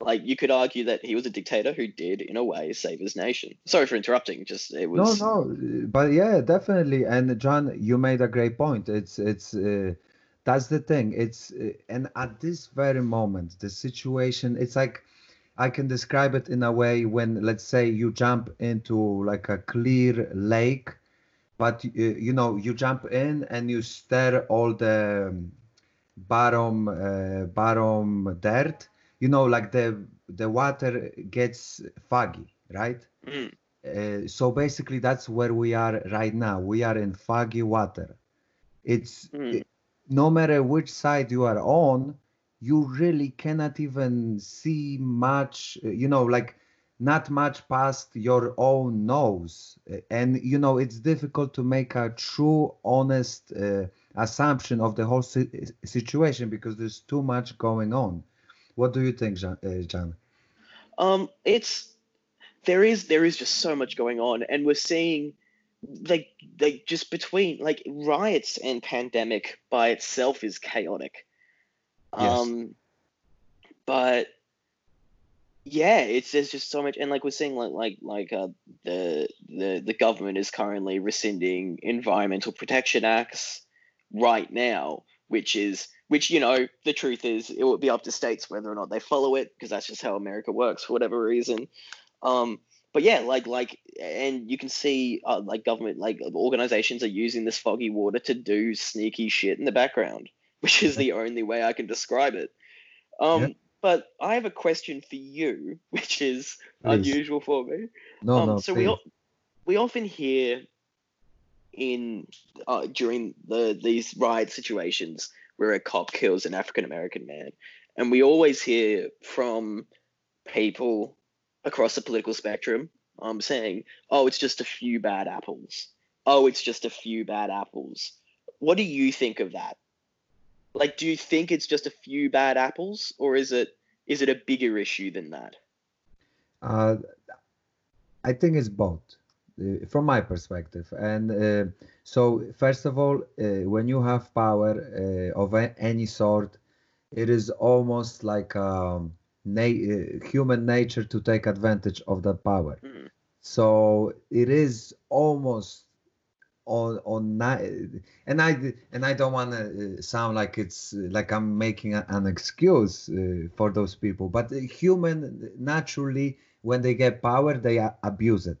Like you could argue that he was a dictator who did, in a way, save his nation. Sorry for interrupting. Just it was no no, but yeah, definitely. And John, you made a great point. It's it's uh, that's the thing. It's uh, and at this very moment, the situation. It's like I can describe it in a way when, let's say, you jump into like a clear lake, but uh, you know you jump in and you stir all the um, bottom uh, bottom dirt. You know, like the the water gets foggy, right? Mm, Uh, so basically, that's where we are right now. We are in foggy water. It's mm. no matter which side you are on, you really cannot even see much, uh, you know, like not much past your own nose. Uh, And, you know, it's difficult to make a true, honest uh, assumption of the whole si- situation because there's too much going on. What do you think, John? Uh, John? Um, it's there is there is just so much going on, and we're seeing like like just between like riots and pandemic by itself is chaotic. Yes. Um, but yeah, it's there's just so much, and like we're seeing like like like uh, the the the government is currently rescinding environmental protection acts right now, which is which you know the truth is it will be up to states whether or not they follow it because that's just how America works for whatever reason. Um, but yeah, like like, and you can see uh, like government like organizations are using this foggy water to do sneaky shit in the background, which is the only way I can describe it. Um, Yeah. but I have a question for you, which is Please. unusual for me. No, um, no, so we please. o- we often hear in uh, during the these riot situations where a cop kills an African American man, and we always hear from people across the political spectrum um saying, "Oh, it's just a few bad apples. Oh, it's just a few bad apples." What do you think of that? Like, do you think it's just a few bad apples, or is it is it a bigger issue than that? Uh, I think it's both, from my perspective. And uh, so, first of all, uh, when you have power uh, of any sort, it is almost like um, na- uh, human nature to take advantage of that power. Mm. So it is almost on on and I and I don't want to sound like it's uh, like I'm making a, an excuse uh, for those people, but human naturally when they get power they abuse it.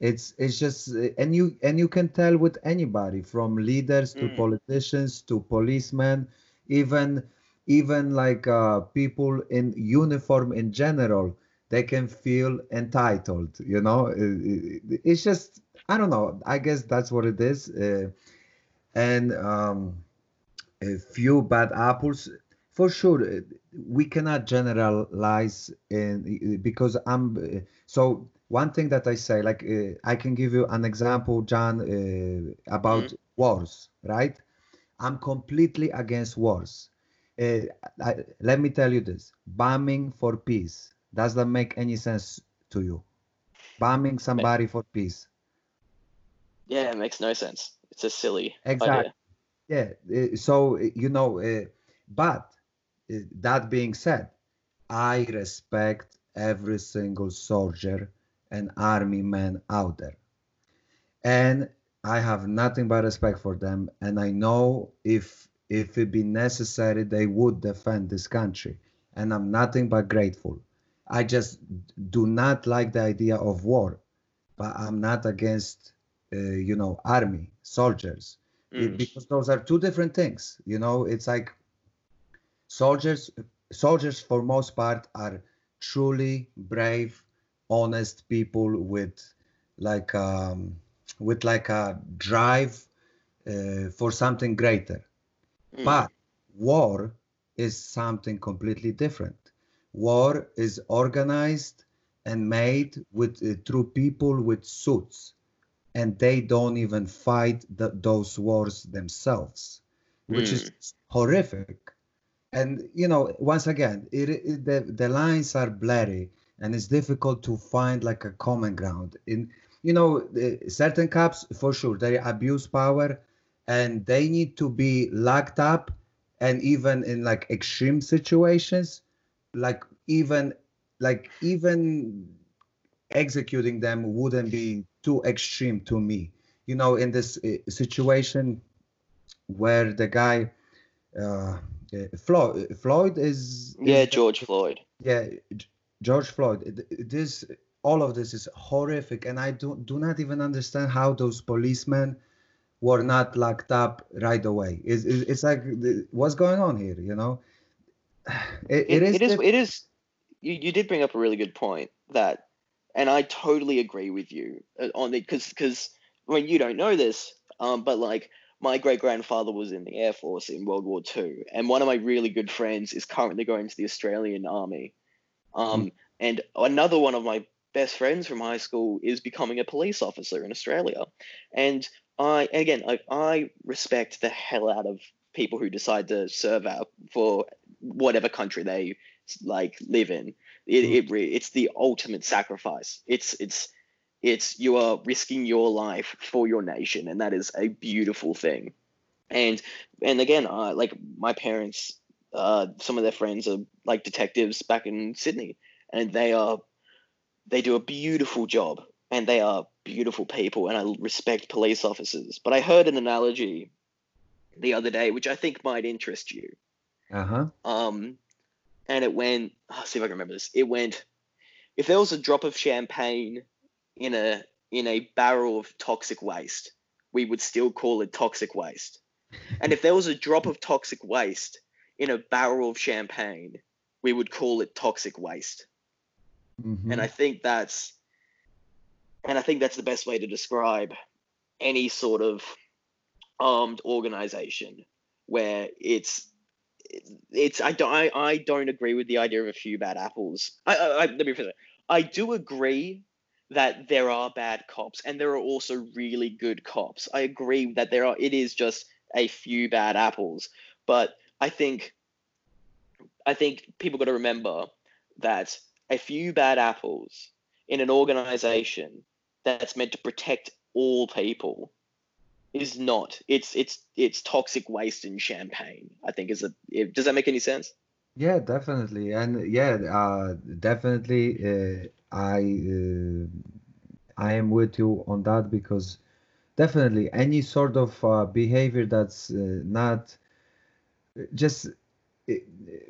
It's it's just and you and you can tell with anybody from leaders to Mm. politicians to policemen, even even like uh, people in uniform in general they can feel entitled you know? It's just i don't know. I guess that's what it is. Uh, and um, a few bad apples. For sure uh, we cannot generalize in because i'm uh, so one thing that i say like uh, i can give you an example john uh, about wars right i'm completely against wars uh, I, let me tell you this bombing for peace does that make any sense to you bombing somebody for peace Yeah, it makes no sense. It's a silly Exactly. idea. yeah uh, so uh, you know uh, but that being said I respect every single soldier and army man out there. And I have nothing but respect for them. And I know if if it be necessary, they would defend this country. And I'm nothing but grateful. I just do not like the idea of war, but I'm not against, uh, you know, army soldiers Mm. because those are two different things. You know, it's like soldiers. Soldiers, for most part, are truly brave, honest people with like um, with like a drive uh, for something greater. Mm. But war is something completely different. War is organized and made with uh, through people with suits, and they don't even fight the, those wars themselves, which is horrific. And you know, once again, it, it, the the lines are blurry, and it's difficult to find like a common ground. In you know, the- certain cops for sure they abuse power, and they need to be locked up, and even in like extreme situations, like even like even executing them wouldn't be too extreme to me. You know, in this uh, situation where the guy uh, uh, Floyd Floyd is Yeah, George Floyd. yeah George Floyd th- this all of this is horrific and I do do not even understand how those policemen were not locked up right away. It's, it's it's like what's going on here you know? It, it, it is it is diff- it is you, you did bring up a really good point that and i totally agree with you uh, on it because because when you don't know this um but like my great grandfather was in the air force in world war ii and one of my really good friends is currently going to the australian army um and another one of my best friends from high school is becoming a police officer in australia and i again I, I respect the hell out of people who decide to serve out for whatever country they like live in. It, Mm. it it's the ultimate sacrifice. It's it's it's you are risking your life for your nation, and that is a beautiful thing. And and again, uh, like my parents, uh, some of their friends are like detectives back in Sydney, and they are they do a beautiful job, and they are beautiful people, and I respect police officers. But I heard an analogy the other day, which I think might interest you. uh-huh Um, and it went. I'll see if I can remember this. It went. If there was a drop of champagne in a in a barrel of toxic waste, we would still call it toxic waste. And if there was a drop of toxic waste in a barrel of champagne, we would call it toxic waste. Mhm. And I think that's and I think that's the best way to describe any sort of armed organization where it's it's I don't I, I don't agree with the idea of a few bad apples. I, I, I let me it. I do agree that there are bad cops and there are also really good cops. I agree that there are it is just a few bad apples, but I think I think people got to remember that a few bad apples in an organization that's meant to protect all people is not. It's it's it's toxic waste in champagne. I think is a. If, does that make any sense? Yeah, definitely, and yeah, uh, definitely, uh, I uh, I am with you on that because definitely any sort of uh, behavior that's uh, not just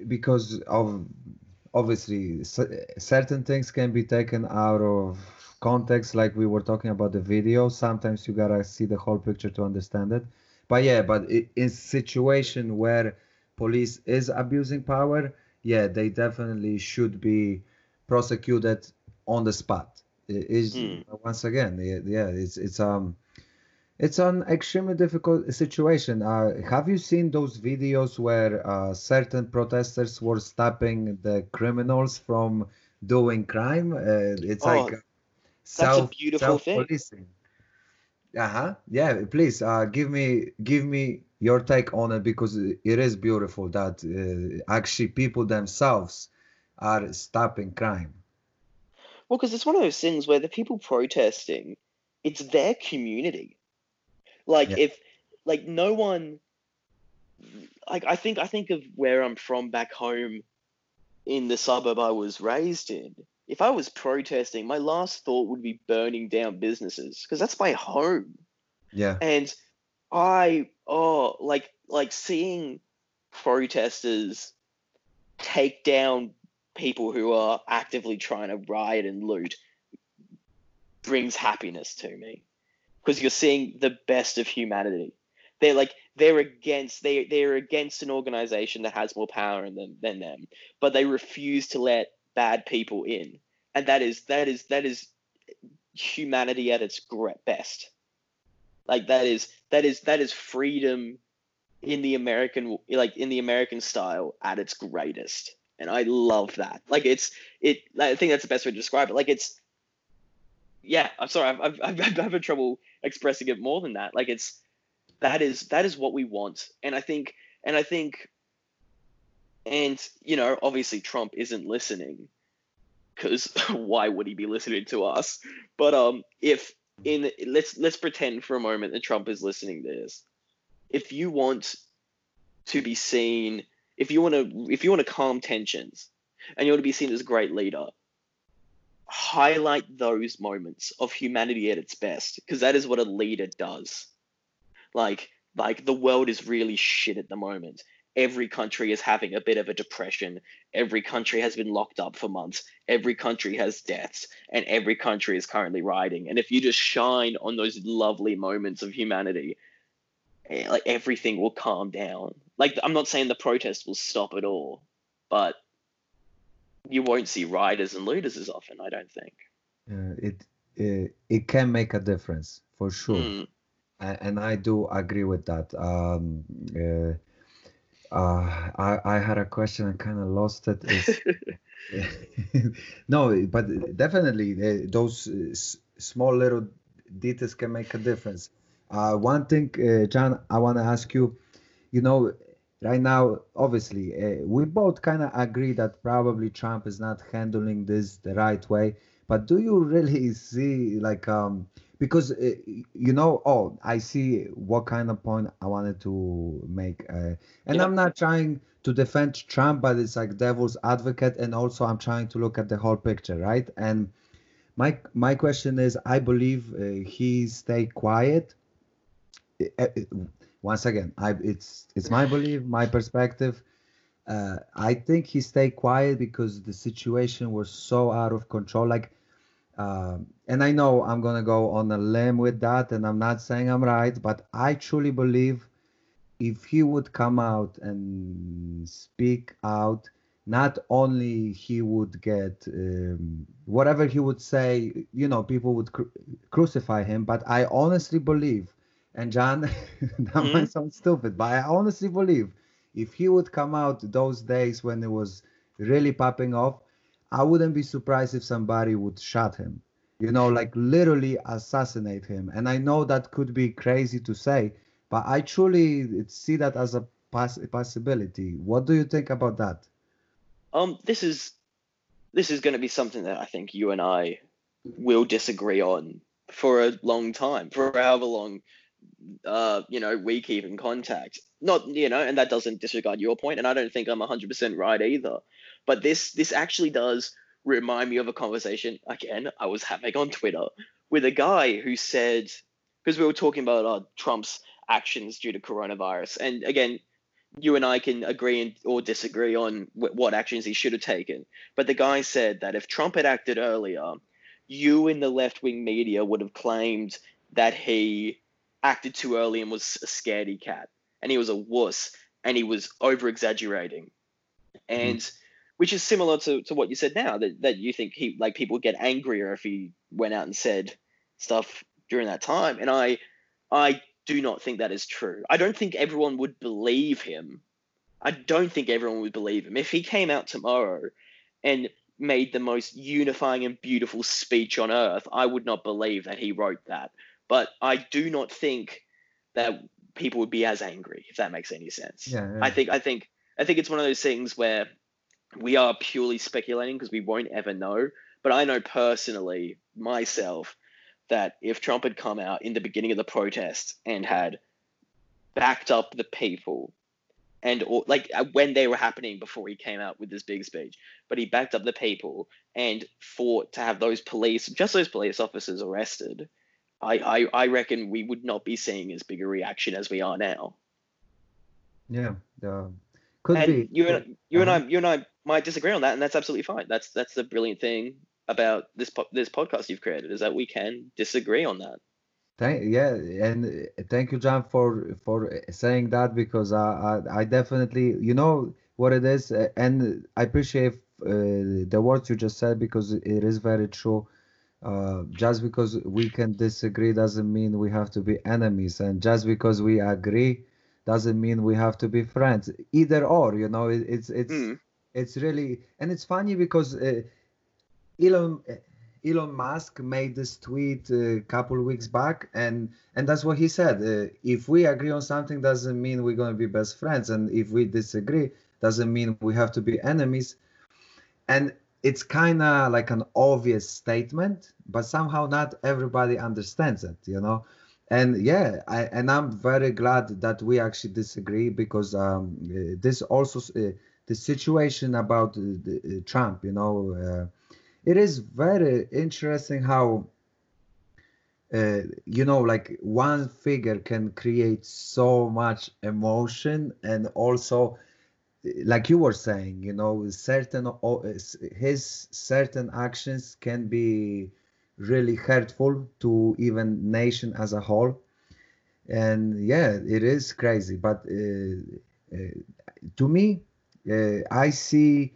because of obviously certain things can be taken out of context, like we were talking about the video. Sometimes you gotta see the whole picture to understand it. But yeah, but in situation where police is abusing power, yeah, they definitely should be prosecuted on the spot. I- Is Mm. once again, yeah, it's it's um it's an extremely difficult situation. Uh, have you seen those videos where uh, certain protesters were stopping the criminals from doing crime? Uh, it's Oh, like uh, self beautiful thing. self-policing. Uh-huh. Yeah, please uh, give me give me your take on it because it is beautiful that uh, actually people themselves are stopping crime. Well, because it's one of those things where the people protesting, it's their community. Like Yeah. if like no one like I think I think of where I'm from back home in the suburb I was raised in, if I was protesting, my last thought would be burning down businesses because that's my home. Yeah. And I oh like like seeing protesters take down people who are actively trying to riot and loot brings happiness to me because you're seeing the best of humanity. They're like they're against they they're against an organization that has more power than than them, but they refuse to let bad people in, and that is that is that is humanity at its best. Like that is that is that is freedom in the American like in the American style at its greatest. And I love that. Like it's it I think that's the best way to describe it. Like it's yeah, I'm sorry, I've, I've, I've, I'm having trouble expressing it more than that. Like it's that is that is what we want, and I think and I think, and you know, obviously Trump isn't listening, because why would he be listening to us? But um, if in let's let's pretend for a moment that Trump is listening to this. If you want to be seen, if you want to if you want to calm tensions, and you want to be seen as a great leader, highlight those moments of humanity at its best because that is what a leader does. Like like the world is really shit at the moment. Every country is having a bit of a depression. Every country has been locked up for months. Every country has deaths and every country is currently rioting and if you just shine on those lovely moments of humanity eh, like everything will calm down. Like i'm not saying the protest will stop at all but you won't see riders and looters as often. I don't think. Uh, it, it it can make a difference for sure, mm. and I do agree with that. Um, uh, uh, I I had a question and kind of lost it. no, but definitely uh, those uh, small little details can make a difference. Uh, one thing, John, I want to ask you. You know, right now, obviously, uh, we both kind of agree that probably Trump is not handling this the right way. But do you really see, like, um, because uh, you know, oh, I see what kind of point I wanted to make, uh, and yeah. I'm not trying to defend Trump, but it's like devil's advocate, and also I'm trying to look at the whole picture, right? And my my question is, I believe uh, he stay quiet uh, once again, I it's it's my belief, my perspective. Uh, I think he stayed quiet because the situation was so out of control. Like, uh, and I know I'm gonna go on a limb with that, and I'm not saying I'm right, but I truly believe if he would come out and speak out, not only he would get um, whatever he would say, you know, people would cru- crucify him, but I honestly believe and John, that mm-hmm. might sound stupid, but I honestly believe if he would come out those days when it was really popping off, I wouldn't be surprised if somebody would shot him. You know, like literally assassinate him. And I know that could be crazy to say, but I truly see that as a poss- possibility. What do you think about that? Um, this is this is going to be something that I think you and I will disagree on for a long time, for however long uh, you know, we keep in contact. Not, you know, and that doesn't disregard your point, and I don't think I'm 100% right either. But this this actually does remind me of a conversation again I was having on Twitter with a guy who said because we were talking about uh, Trump's actions due to coronavirus, and again, you and I can agree and, or disagree on w- what actions he should have taken. But the guy said that if Trump had acted earlier, you in the left wing media would have claimed that he acted too early and was a scaredy cat. And he was a wuss and he was over exaggerating and mm. which is similar to, to what you said now that, that you think he like people would get angrier if he went out and said stuff during that time. And i i do not think that is true. I don't think everyone would believe him. I don't think everyone would believe him. If he came out tomorrow and made the most unifying and beautiful speech on earth i would not believe that he wrote that but I do not think that people would be as angry if that makes any sense. Yeah, yeah. I think I think I think it's one of those things where we are purely speculating because we won't ever know. But I know personally myself that if Trump had come out in the beginning of the protest and had backed up the people and or like uh, when they were happening before he came out with this big speech. But he backed up the people and fought to have those police, just those police officers, arrested. I I, I reckon we would not be seeing as big a reaction as we are now. Yeah, uh, could and be. You and you Uh-huh. and I you and I might disagree on that, and that's absolutely fine. That's that's the brilliant thing about this po- this podcast you've created is that we can disagree on that. Thank yeah, and uh, thank you, John, for for saying that because I I, I definitely you know what it is, uh, and I appreciate uh, the words you just said because it is very true. Uh, just because we can disagree doesn't mean we have to be enemies, and just because we agree doesn't mean we have to be friends. Either or, you know, it, it's it's Mm. it's really and it's funny because uh, Elon Elon Musk made this tweet a couple weeks back, and and that's what he said. Uh, if we agree on something, doesn't mean we're going to be best friends, and if we disagree, doesn't mean we have to be enemies. And it's kind of like an obvious statement, but somehow not everybody understands it, you know. And yeah, I, and I'm very glad that we actually disagree because um, this also uh, the situation about uh, the, uh, Trump, you know. Uh, it is very interesting how uh, you know like one figure can create so much emotion and also like you were saying you know certain his certain actions can be really hurtful to even nation as a whole. And yeah it is crazy but uh, uh, to me uh, i see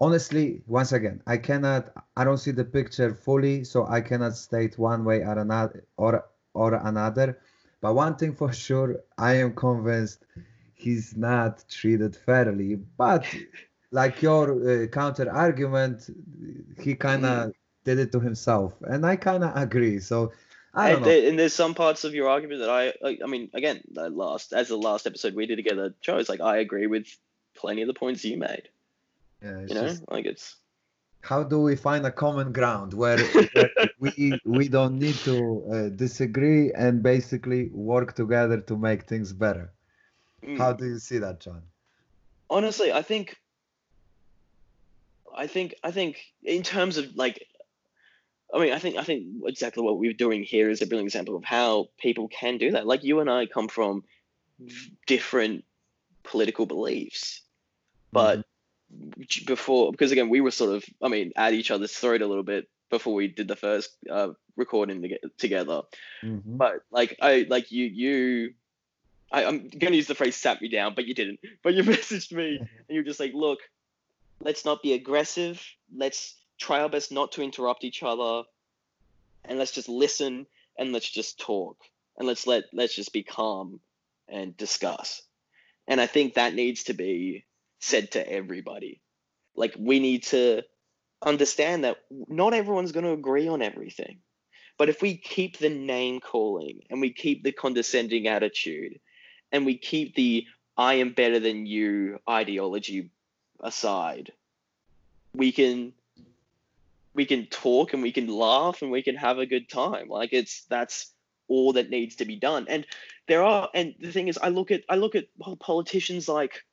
honestly once again i cannot i don't see the picture fully so i cannot state one way or another or or another. But one thing for sure i am convinced he's not treated fairly but like your uh, counter argument he kind of did it to himself and i kind of agree so i don't and, know. and there's some parts of your argument that I, I, I mean, again, the last as the last episode we did together shows, like I agree with plenty of the points you made. Yeah, it's You know, just- like it's how do we find a common ground where, where we we don't need to uh, disagree and basically work together to make things better mm. how do you see that john honestly, I think, I think, I think in terms of like, I mean, I think, I think exactly what we're doing here is a brilliant example of how people can do that. Like you and I come from different political beliefs, but j- before, because again, we were sort of, I mean, at each other's throat a little bit before we did the first uh, recording toge- together. Mhm. But like I like you you I, I'm gonna use the phrase sat me down, but you didn't. But you messaged me and you're just like, look, let's not be aggressive. Let's try our best not to interrupt each other. And let's just listen and let's just talk. And let's let let's just be calm and discuss. And I think that needs to be said to everybody. Like we need to understand that not everyone's going to agree on everything. But if we keep the name calling and we keep the condescending attitude and we keep the I am better than you ideology aside, we can we can talk and we can laugh and we can have a good time. Like it's that's all that needs to be done. And there are and the thing is I look at I look at politicians like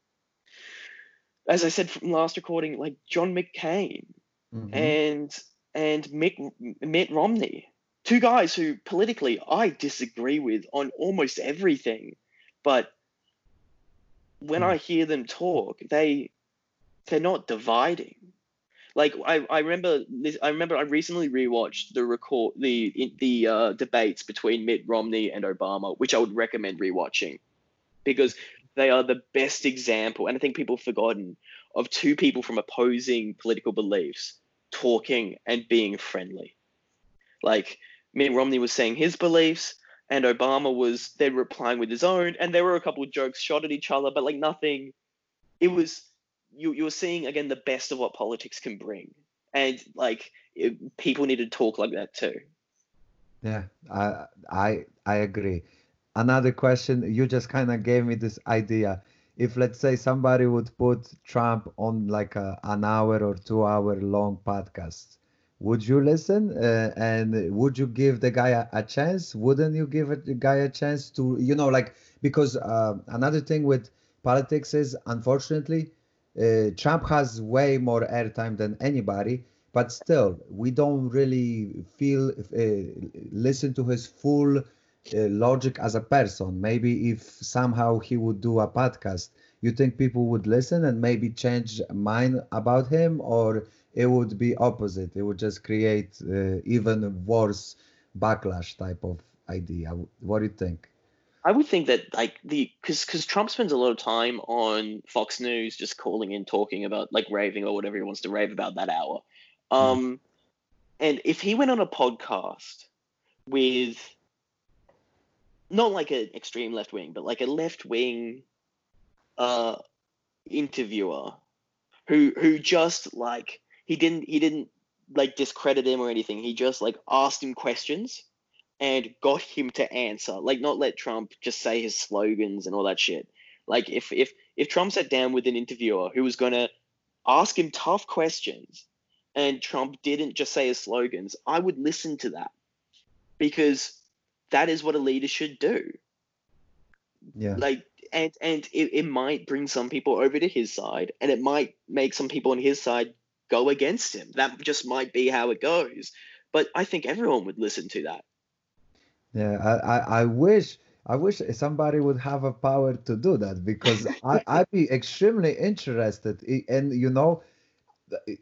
as I said from last recording, like John McCain Mhm. and and Mick, Mitt Romney, two guys who politically I disagree with on almost everything, but when Hmm. I hear them talk, they they're not dividing. Like I, I remember this, I remember I recently rewatched the record the the uh, debates between Mitt Romney and Obama, which I would recommend rewatching because they are the best example, and I think people have forgotten of two people from opposing political beliefs talking and being friendly. Like Mitt Romney was saying his beliefs, and Obama was then replying with his own, and there were a couple of jokes shot at each other, but like nothing. It was you. You were seeing again the best of what politics can bring, and like it, people need to talk like that too. Yeah, I I I agree. Another question, you just kind of gave me this idea. If let's say somebody would put Trump on like a, an hour or two hour long podcast, would you listen? Uh, and would you give the guy a, a chance? Wouldn't you give it, the guy a chance to, you know, like because uh, another thing with politics is unfortunately uh, Trump has way more airtime than anybody, but still we don't really feel uh, listen to his full uh, logic as a person. Maybe if somehow he would do a podcast, you think people would listen and maybe change mind about him, or it would be opposite. It would just create uh, even worse backlash type of idea. What do you think? I would think that like the because because Trump spends a lot of time on Fox News just calling in talking about like raving or whatever he wants to rave about that hour. Hmm. Um, and if he went on a podcast with not like an extreme left wing, but like a left wing uh interviewer who who just like he didn't he didn't like discredit him or anything. He just like asked him questions and got him to answer. Like not let Trump just say his slogans and all that shit. Like if if if Trump sat down with an interviewer who was gonna ask him tough questions and Trump didn't just say his slogans, I would listen to that. Because that is what a leader should do. Yeah. Like and and it, it might bring some people over to his side and it might make some people on his side go against him. That just might be how it goes. But I think everyone would listen to that. Yeah, I, I, I wish I wish somebody would have a power to do that because I, I'd be extremely interested. And you know,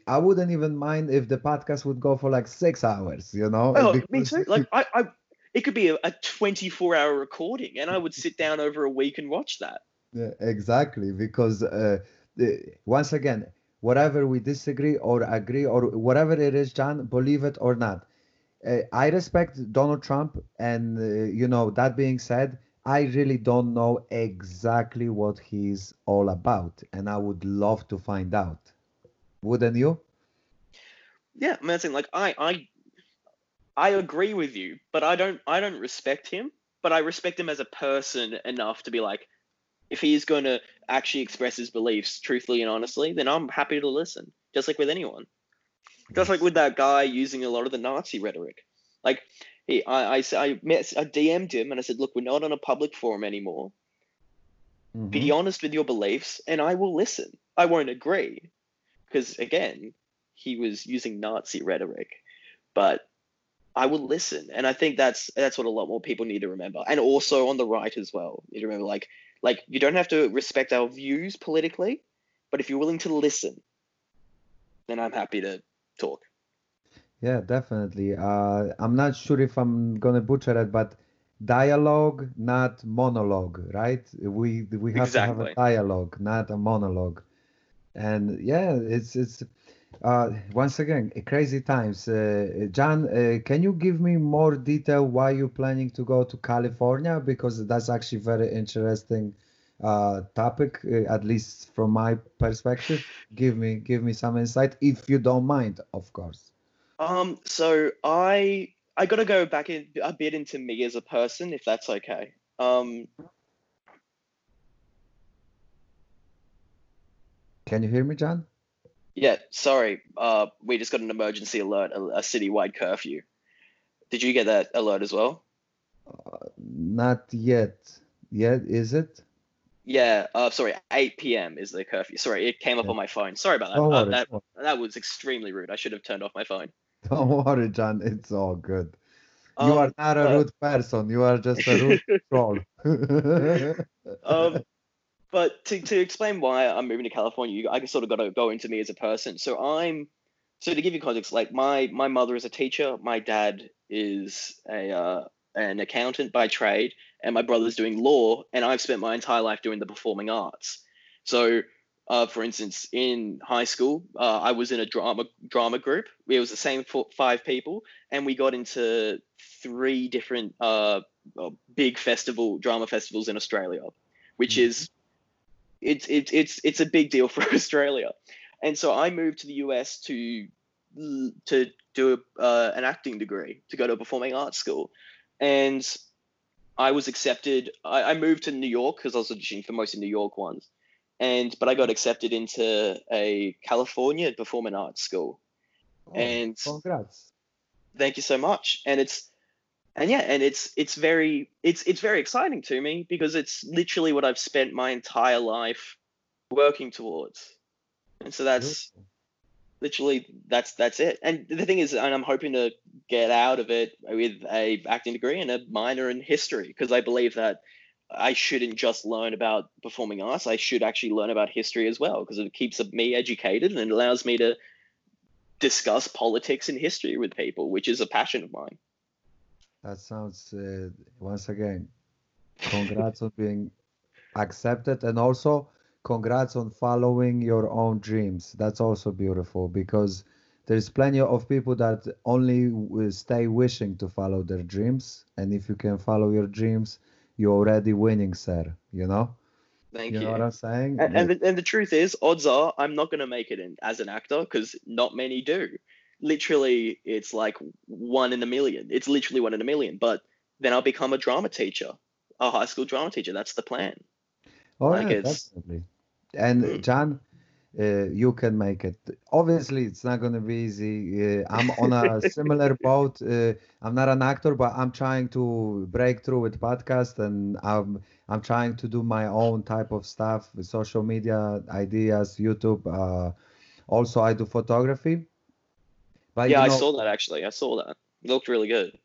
I wouldn't even mind if the podcast would go for like six hours, you know? Oh, because... me too. Like I, I it could be a, a 24 hour recording and I would sit down over a week and watch that. Yeah, exactly. Because uh, once again, whatever we disagree or agree or whatever it is, John, believe it or not, uh, I respect Donald Trump, and uh, you know that being said, I really don't know exactly what he's all about, and I would love to find out. Wouldn't you? Yeah, man. Like I, I, I agree with you, but I don't, I don't respect him. But I respect him as a person enough to be like, if he's going to actually express his beliefs truthfully and honestly, then I'm happy to listen, just like with anyone. Just like with that guy using a lot of the Nazi rhetoric. Like, he, I, I, I, met, I DM'd him and I said, look, we're not on a public forum anymore. Mm-hmm. Be honest with your beliefs, and I will listen. I won't agree, because again, he was using Nazi rhetoric, but I will listen, and I think that's that's what a lot more people need to remember, and also on the right as well. You remember, like, like you don't have to respect our views politically, but if you're willing to listen, then I'm happy to talk. Yeah, definitely. Uh, I'm not sure if I'm gonna butcher it, but dialogue, not monologue, right? We we have exactly. to have a dialogue, not a monologue. And yeah, it's it's uh, once again crazy times. Uh, John, uh, can you give me more detail why you're planning to go to California? Because that's actually very interesting uh, topic, uh, at least from my perspective. Give me give me some insight, if you don't mind, of course. Um, so I I got to go back in, a bit into me as a person, if that's okay. Um, Can you hear me, John? Yeah, sorry. Uh, we just got an emergency alert, a, a citywide curfew. Did you get that alert as well? Uh, not yet. Yet, is it? Yeah, uh, sorry, 8 p.m. is the curfew. Sorry, it came up yeah. on my phone. Sorry about that. Uh, that. That was extremely rude. I should have turned off my phone. Don't worry, John. It's all good. You um, are not a uh, rude person. You are just a rude troll. um, but to, to explain why I'm moving to California, I sort of got to go into me as a person. So I'm, so to give you context, like my my mother is a teacher, my dad is a uh, an accountant by trade, and my brother's doing law, and I've spent my entire life doing the performing arts. So, uh, for instance, in high school, uh, I was in a drama drama group. It was the same five people, and we got into three different uh, uh big festival drama festivals in Australia, which mm-hmm. is it's it's it's it's a big deal for Australia. And so I moved to the US to to do a, uh, an acting degree to go to a performing arts school and I was accepted. I, I moved to New York because I was auditioning for most of New York ones, and but I got accepted into a California performing arts school. Oh, and congrats! Thank you so much. And it's and yeah, and it's it's very it's it's very exciting to me because it's literally what I've spent my entire life working towards, and so that's literally that's that's it. And the thing is, and I'm hoping to get out of it with a acting degree and a minor in history because I believe that I shouldn't just learn about performing arts. I should actually learn about history as well because it keeps me educated and it allows me to discuss politics and history with people, which is a passion of mine. That sounds uh, once again, congrats on being accepted, and also congrats on following your own dreams. That's also beautiful because there's plenty of people that only stay wishing to follow their dreams, and if you can follow your dreams, you're already winning, sir. You know. Thank you. You know what I'm saying? And, and, the, and the truth is, odds are I'm not going to make it in as an actor because not many do literally it's like one in a million. It's literally one in a million. But then I'll become a drama teacher, a high school drama teacher. That's the plan. Oh like yeah, definitely. And mm. John, uh, you can make it. Obviously, it's not going to be easy. Uh, I'm on a similar boat. Uh, I'm not an actor, but I'm trying to break through with podcast, and I'm I'm trying to do my own type of stuff, with social media ideas, YouTube. Uh, also, I do photography. But yeah, know, I saw that actually. I saw that. It looked really good.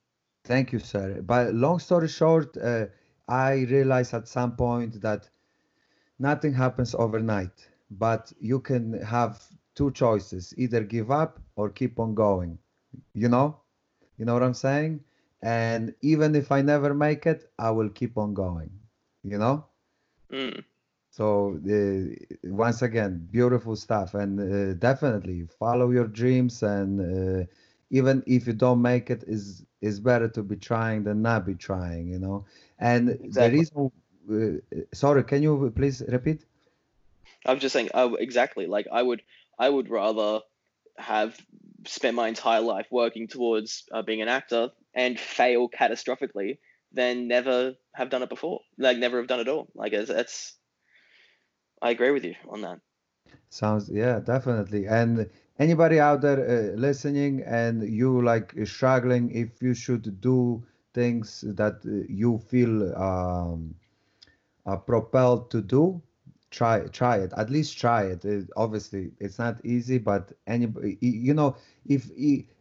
Thank you, sir. But long story short, uh, I realized at some point that nothing happens overnight, but you can have two choices either give up or keep on going. You know? You know what I'm saying? And even if I never make it, I will keep on going. You know? Mm. So uh, once again, beautiful stuff, and uh, definitely follow your dreams. And uh, even if you don't make it, is is better to be trying than not be trying. You know. And exactly. the reason, uh, sorry, can you please repeat? I'm just saying, oh, exactly. Like I would, I would rather have spent my entire life working towards uh, being an actor and fail catastrophically than never have done it before. Like never have done it all. Like it's, it's I agree with you on that. Sounds yeah, definitely. And anybody out there uh, listening and you like struggling if you should do things that uh, you feel um, uh, propelled to do, try try it. At least try it. it obviously, it's not easy, but anybody you know if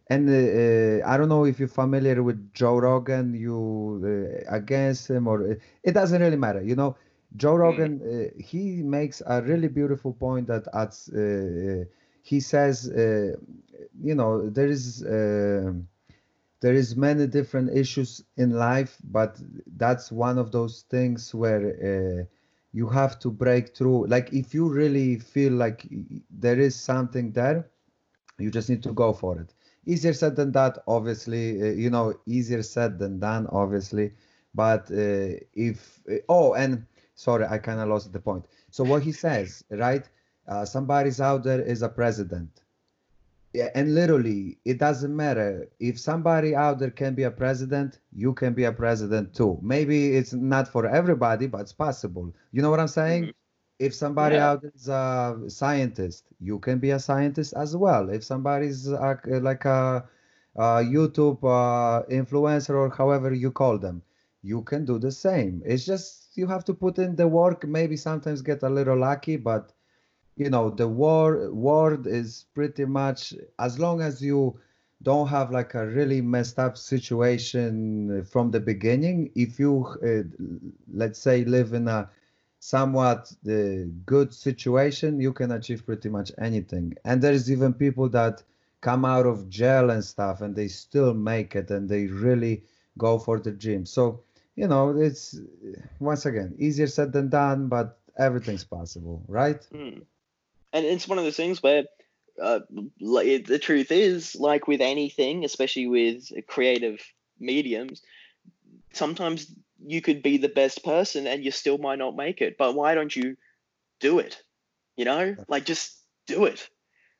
and uh, uh, I don't know if you're familiar with Joe Rogan, you uh, against him or it doesn't really matter. You know, Joe hmm. Rogan, uh, he makes a really beautiful point that at, uh, he says, uh, you know, there is uh, there is many different issues in life, but that's one of those things where uh, you have to break through. Like if you really feel like there is something there, you just need to go for it. Easier said than that, obviously. Uh, you know, easier said than done, obviously. But if oh, and sorry, I kind of lost the point. So what he says, right? Uh, somebody's out there is a president. Yeah, and literally, it doesn't matter if somebody out there can be a president, you can be a president too. Maybe it's not for everybody, but it's possible. You know what I'm saying? Mm-hmm. If somebody yeah. out there is a scientist, you can be a scientist as well. If somebody's a, like a, a YouTube uh, influencer or however you call them, you can do the same. It's just you have to put in the work. Maybe sometimes get a little lucky, but you know the war word is pretty much as long as you don't have like a really messed up situation from the beginning. If you uh, let's say live in a somewhat uh, good situation, you can achieve pretty much anything. And there's even people that come out of jail and stuff, and they still make it, and they really go for the dream. So you know, it's once again easier said than done, but everything's possible, right? Mm. And it's one of those things where uh, the truth is, like with anything, especially with creative mediums, sometimes you could be the best person and you still might not make it. But why don't you do it? You know, like just do it.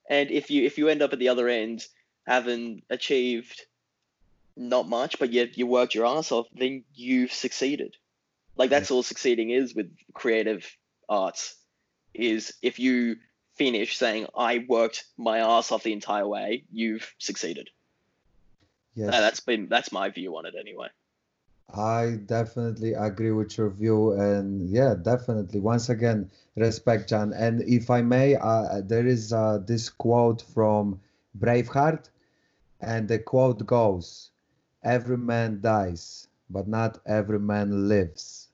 And if you if you end up at the other end having achieved not much, but yet you worked your ass off, then you've succeeded. Like that's all succeeding is with creative arts. Is if you finish saying I worked my ass off the entire way, you've succeeded. Yes. that's been that's my view on it anyway. I definitely agree with your view, and yeah, definitely. Once again, respect, John. And if I may, uh, there is uh, this quote from Braveheart, and the quote goes, "Every man dies, but not every man lives."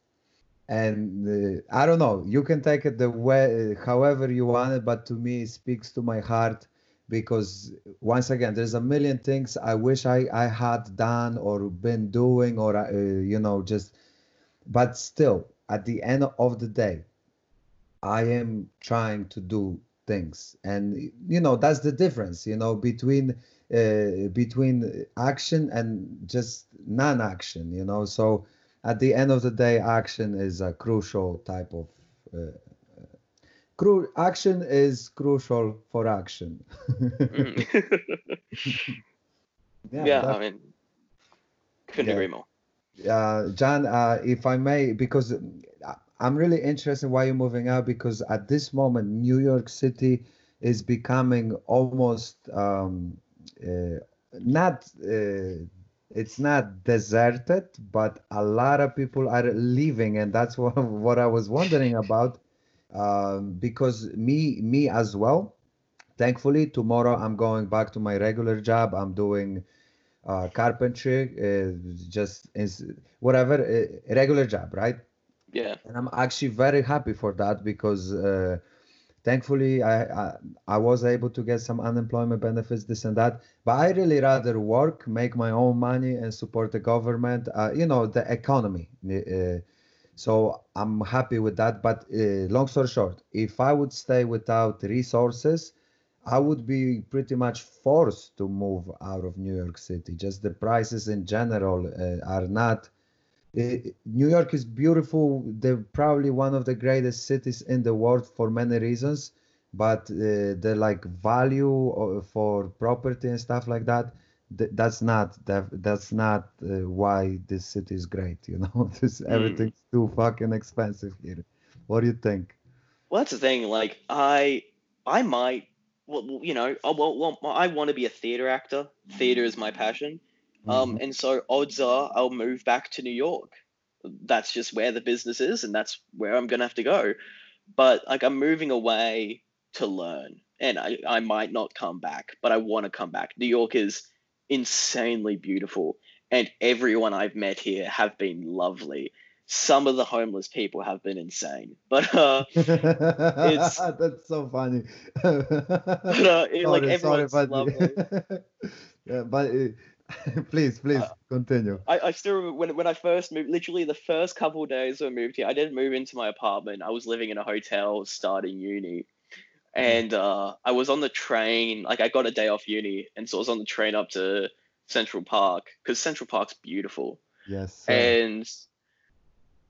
And uh, I don't know. You can take it the way, however you want it, but to me, it speaks to my heart because once again there's a million things i wish i i had done or been doing or uh, you know just but still at the end of the day i am trying to do things and you know that's the difference you know between uh, between action and just non-action you know so at the end of the day action is a crucial type of uh, cru- action is crucial for action. mm. yeah, yeah I mean, couldn't yeah. agree more. Uh, John, uh, if I may, because I'm really interested why you're moving out because at this moment, New York City is becoming almost um, uh, not. Uh, it's not deserted, but a lot of people are leaving, and that's what, what I was wondering about um, because me me as well thankfully tomorrow i'm going back to my regular job i'm doing uh, carpentry uh, just is whatever uh, regular job right yeah and i'm actually very happy for that because uh, thankfully I, I, I was able to get some unemployment benefits this and that but i really rather work make my own money and support the government uh, you know the economy uh, so I'm happy with that. But uh, long story short, if I would stay without resources, I would be pretty much forced to move out of New York City. Just the prices in general uh, are not. Uh, New York is beautiful. They're probably one of the greatest cities in the world for many reasons, but uh, the like value uh, for property and stuff like that th- that's not that, that's not uh, why this city is great you know this mm. everything's too fucking expensive here what do you think well that's the thing like i i might well you know i well, well i want to be a theater actor theater is my passion um, mm-hmm. and so odds are i'll move back to new york that's just where the business is and that's where i'm gonna have to go but like i'm moving away to learn and I, I might not come back but i want to come back new york is insanely beautiful. And everyone I've met here have been lovely. Some of the homeless people have been insane, but uh, it's that's so funny. but, uh, it, sorry, like everyone's sorry, lovely. yeah, but uh, please, please uh, continue. I, I still remember when when I first moved. Literally, the first couple days I moved here, I didn't move into my apartment. I was living in a hotel, starting uni, and uh, I was on the train. Like I got a day off uni, and so I was on the train up to Central Park because Central Park's beautiful. Yes. Sir. And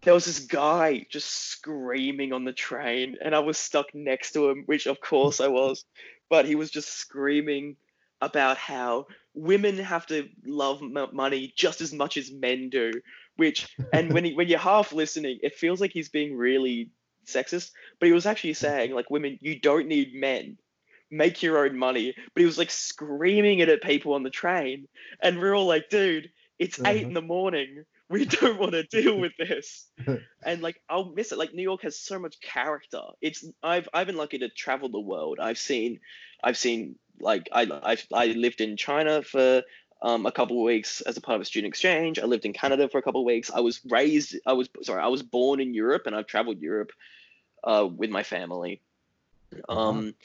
there was this guy just screaming on the train, and I was stuck next to him, which of course I was, but he was just screaming about how women have to love m- money just as much as men do. Which, and when he, when you're half listening, it feels like he's being really sexist, but he was actually saying like women, you don't need men. Make your own money. But he was like screaming it at people on the train. And we're all like, dude, it's uh-huh. eight in the morning. We don't want to deal with this. and like I'll miss it. Like New York has so much character. It's I've I've been lucky to travel the world. I've seen I've seen like I I I lived in China for um, a couple of weeks as a part of a student exchange. I lived in Canada for a couple of weeks. I was raised, I was sorry, I was born in Europe and I've traveled Europe uh, with my family. Uh-huh. Um,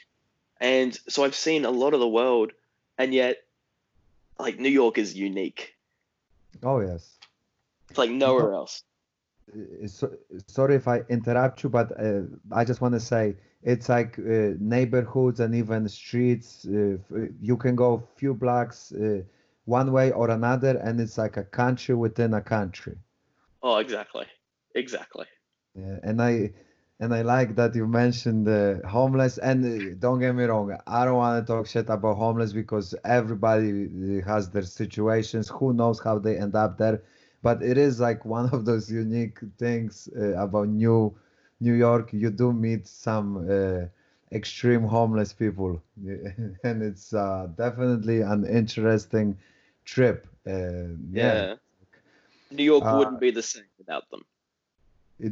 and so I've seen a lot of the world, and yet, like New York is unique. Oh yes, it's like nowhere else. So, sorry if I interrupt you, but uh, I just want to say it's like uh, neighborhoods and even streets. Uh, you can go a few blocks uh, one way or another, and it's like a country within a country. Oh, exactly, exactly. Yeah, and I and I like that you mentioned the homeless. And uh, don't get me wrong, I don't want to talk shit about homeless because everybody has their situations. Who knows how they end up there? But it is like one of those unique things uh, about New New York. You do meet some uh, extreme homeless people, and it's uh, definitely an interesting trip. Uh, Yeah. New York Uh, wouldn't be the same without them.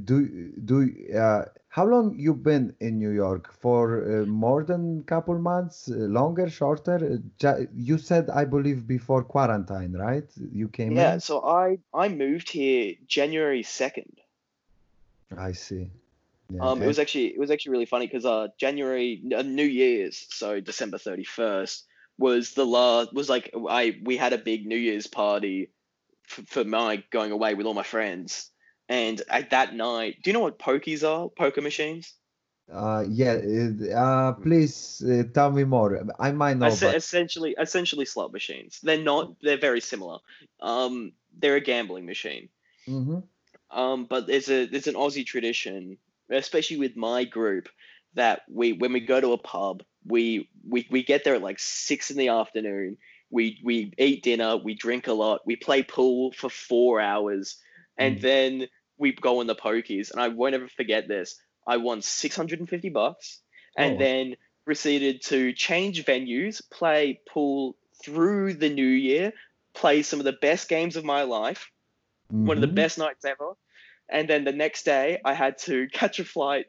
Do do uh, how long you been in New York? For uh, more than couple months, uh, longer, shorter? Uh, You said, I believe, before quarantine, right? You came Yeah, in. so I I moved here January 2nd. I see. Yeah. Um, it was actually it was actually really funny because uh January uh, New Year's, so December 31st was the last was like I we had a big New Year's party f- for my going away with all my friends. And at that night, do you know what pokies are? Poker machines? Uh, yeah. uh, please uh, tell me more. I might know, Es- but essentially essentially slot machines. They're not they're very similar. Um, they're a gambling machine. Mhm. Um, but there's a there's an Aussie tradition, especially with my group, that we when we go to a pub, we we, we get there at like six in the afternoon. We we eat dinner, we drink a lot, we play pool for four hours, and Mm. then we go on the pokies. And I won't ever forget this. I won six hundred and fifty bucks, and Oh. then proceeded to change venues, play pool through the new year, play some of the best games of my life, one of the Mhm. best nights ever. And then the next day, I had to catch a flight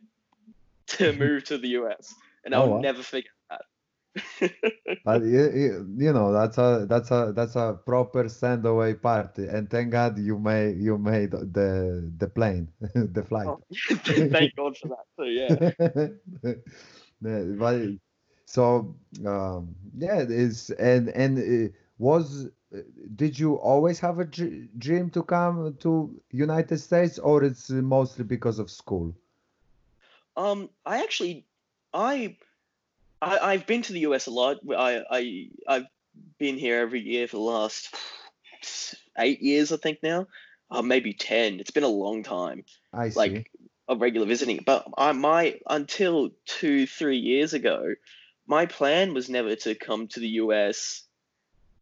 to move to the US, and Oh, I'll wow. never forget that. But you, you, know that's a that's a that's a proper send away party, and thank God you made you made the the plane, the flight. Oh, Thank God for that too. Yeah. But so um, yeah, it is and and uh, was did you always have a dream to come to United States, or it's mostly because of school? Um, I actually, I, I, I've been to the US a lot. I, I, I've been here every year for the last eight years, I think now, uh, maybe ten. It's been a long time. I see. like a regular visiting. But I my until two three years ago, my plan was never to come to the US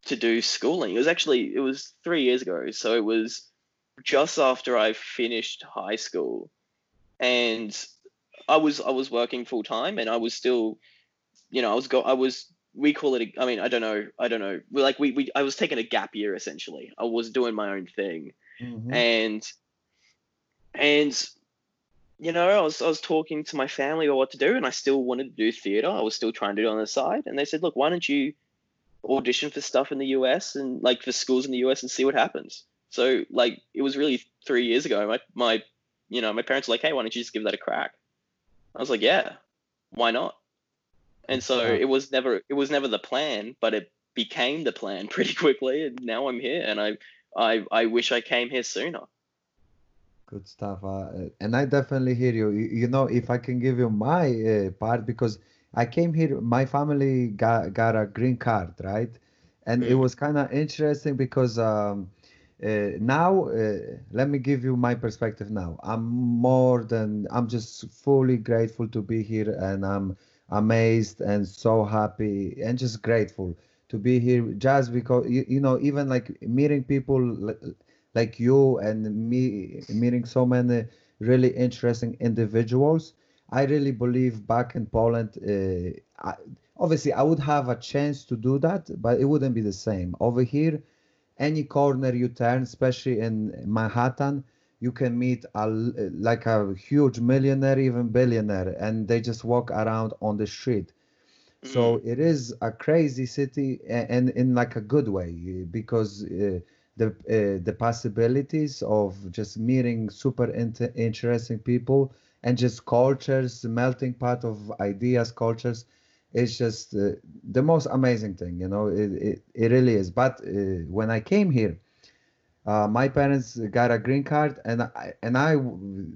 to do schooling. It was actually it was three years ago, so it was just after I finished high school, and I was I was working full time, and I was still, you know, I was go I was we call it a, I mean I don't know I don't know like we, we I was taking a gap year essentially. I was doing my own thing Mhm. and and you know I was I was talking to my family about what to do and I still wanted to do theater I was still trying to do it on the side and they said look why don't you audition for stuff in the US and like for schools in the US and see what happens so like it was really three years ago my my you know my parents were like hey why don't you just give that a crack I was like yeah why not and so it was never it was never the plan but it became the plan pretty quickly and now I'm here and I I I wish I came here sooner Good stuff. Uh, and I definitely hear you. You, you know, if I can give you my uh, part, because I came here, my family got, got a green card, right? And it Mm. was kind of interesting because um, uh, now, uh, let me give you my perspective now. I'm more than, I'm just fully grateful to be here and I'm amazed and so happy and just grateful to be here just because, you, you know, even like meeting people. like you and me meeting so many really interesting individuals i really believe back in poland uh, I, obviously i would have a chance to do that but it wouldn't be the same. Over here any corner you turn especially in manhattan you can meet a like a huge millionaire even billionaire and they just walk around on the street. So it is a crazy city a- and in like a good way because uh, the uh, the possibilities of just meeting super inter- interesting people and just cultures melting pot of ideas cultures is just uh, the most amazing thing you know it, it, it really is but uh, when i came here uh, my parents got a green card and I, and I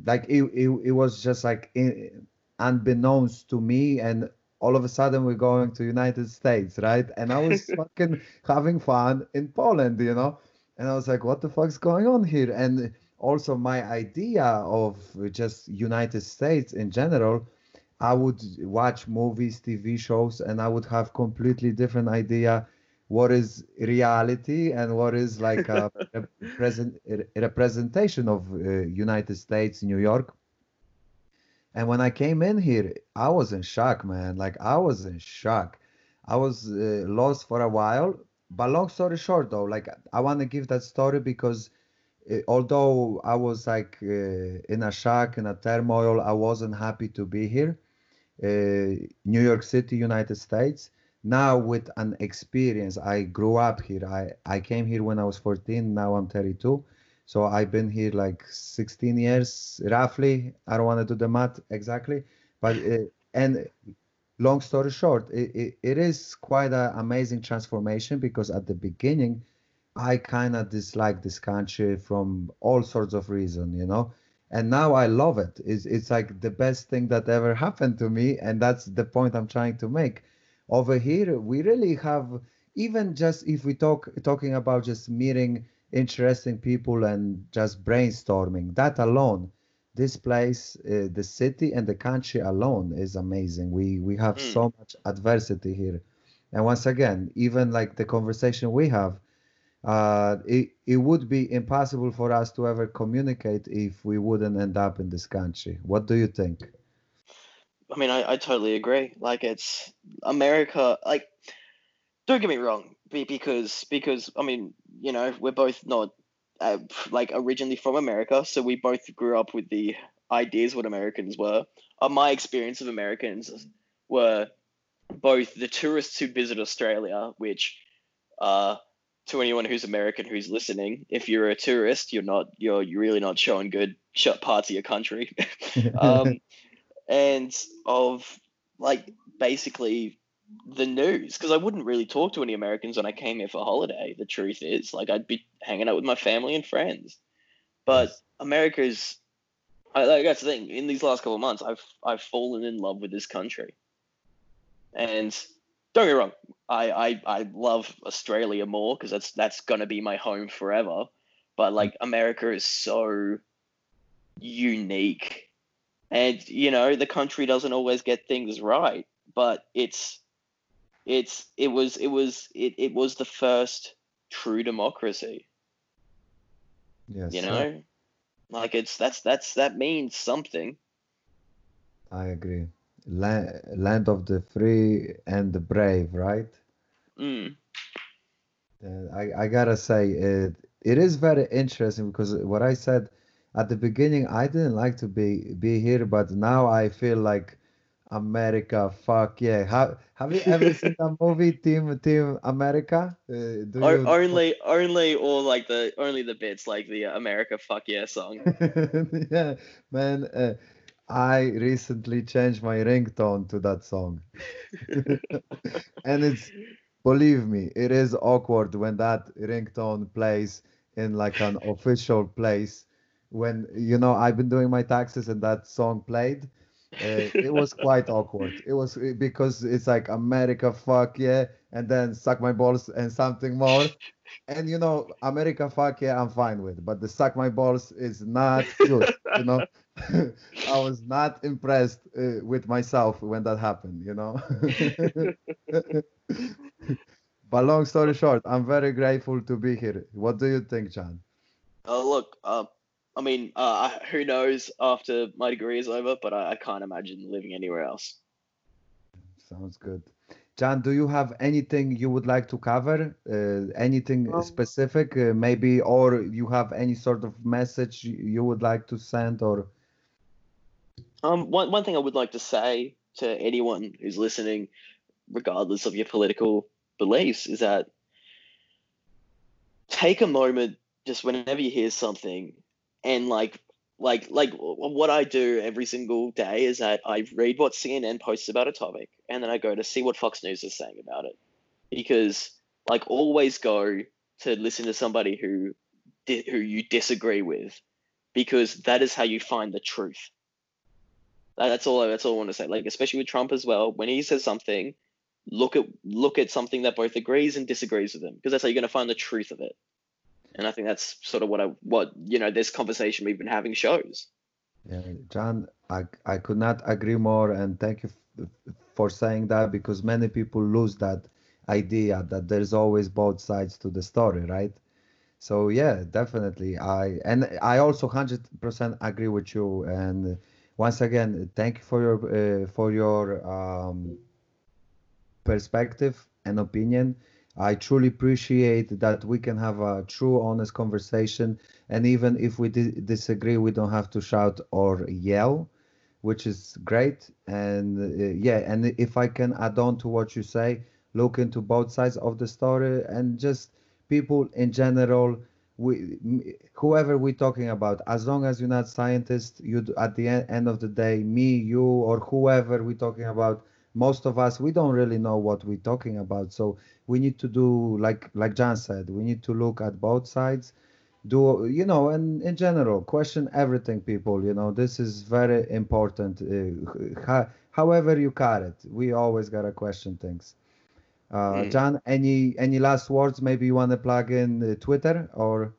like it, it, it was just like in, unbeknownst to me and all of a sudden we're going to United States, right? And I was fucking having fun in Poland, you know? And I was like, what the fuck's going on here? And also my idea of just United States in general, I would watch movies, TV shows, and I would have completely different idea what is reality and what is like a present representation of uh, United States, New York. And when I came in here, I was in shock, man. Like I was in shock. I was uh, lost for a while, but long story short, though, like I want to give that story because although I was like uh, in a shock, in a turmoil, I wasn't happy to be here. Uh, New York City, United States. Now with an experience, I grew up here. I, I came here when I was 14. Now I'm 32. So I've been here like 16 years, roughly. I don't want to do the math exactly, but and long story short, it, it, it is quite an amazing transformation because at the beginning, I kind of dislike this country from all sorts of reasons, you know. And now I love it. It's, it's like the best thing that ever happened to me. And that's the point I'm trying to make. Over here, we really have, even just if we talk talking about just meeting interesting people and just brainstorming, that alone this place, uh, the city and the country alone is amazing. We we have mm. so much adversity here, and once again, even like the conversation we have, uh, it it would be impossible for us to ever communicate if we wouldn't end up in this country. What do you think? I mean, I, I totally agree. Like it's America. Like, don't get me wrong, because because I mean, you know, we're both not uh, like originally from America, so we both grew up with the ideas what Americans were. Uh, my experience of Americans were both the tourists who visit Australia, which uh, to anyone who's American who's listening, if you're a tourist, you're not you're you're really not showing good parts of your country, um, and of like basically the news because I wouldn't really talk to any Americans when I came here for holiday. The truth is, like, I'd be hanging out with my family and friends. But. America's, I, like that's the thing. In these last couple of months, I've I've fallen in love with this country. And don't get me wrong, I I, I love Australia more because that's that's gonna be my home forever. But like mm. America is so unique, and you know the country doesn't always get things right, but it's it's it was it was it, it was the first true democracy. Yes. You know? Like it's that's that's that means something. I agree. Land, land of the free and the brave, right? Mm. I, I gotta say it it is very interesting because what I said at the beginning I didn't like to be be here, but now I feel like America, fuck yeah. Have Have you ever seen the movie Team Team America? Uh, do you... Only, only, or like the only the bits like the America, fuck yeah song. yeah, man. Uh, I recently changed my ringtone to that song, and it's believe me, it is awkward when that ringtone plays in like an official place. When you know I've been doing my taxes and that song played uh, it was quite awkward. It was eh, because it's like America, fuck yeah, and then suck my balls and something more. And you know, America, fuck yeah, I'm fine with, but the suck my balls is not good. you know, I was not impressed uh, with myself when that happened. You know. but long story short, I'm very grateful to be here. What do you think, John? Oh, look, uh, I mean, uh, who knows after my degree is over, but I, I can't imagine living anywhere else. Sounds good. John, do you have anything you would like to cover? Uh, anything um, specific, uh, maybe, or you have any sort of message you would like to send, or? Um, one one thing I would like to say to anyone who's listening, regardless of your political beliefs, is that take a moment just whenever you hear something and like like like what I do every single day is that I read what CNN posts about a topic and then I go to see what Fox News is saying about it because like always go to listen to somebody who who you disagree with because that is how you find the truth. That's all. That's all I want to say. Like especially with Trump as well, when he says something, look at look at something that both agrees and disagrees with him because that's how you're going to find the truth of it and I think that's sort of what I what you know this conversation we've been having shows. Yeah, John, I I could not agree more, and thank you f- for saying that because many people lose that idea that there's always both sides to the story, right? So yeah, definitely. I and I also hundred percent agree with you. And once again, thank you for your uh, for your um, perspective and opinion I truly appreciate that we can have a true, honest conversation. And even if we di- disagree, we don't have to shout or yell, which is great. And uh, yeah, and if I can add on to what you say, look into both sides of the story and just people in general. We, whoever we're talking about, as long as you're not scientists, you at the end of the day, me, you, or whoever we're talking about, most of us we don't really know what we're talking about. So we need to do like like john said we need to look at both sides do you know and in general question everything people you know this is very important uh, however you cut it we always gotta question things uh, mm. john any any last words maybe you want to plug in uh, twitter or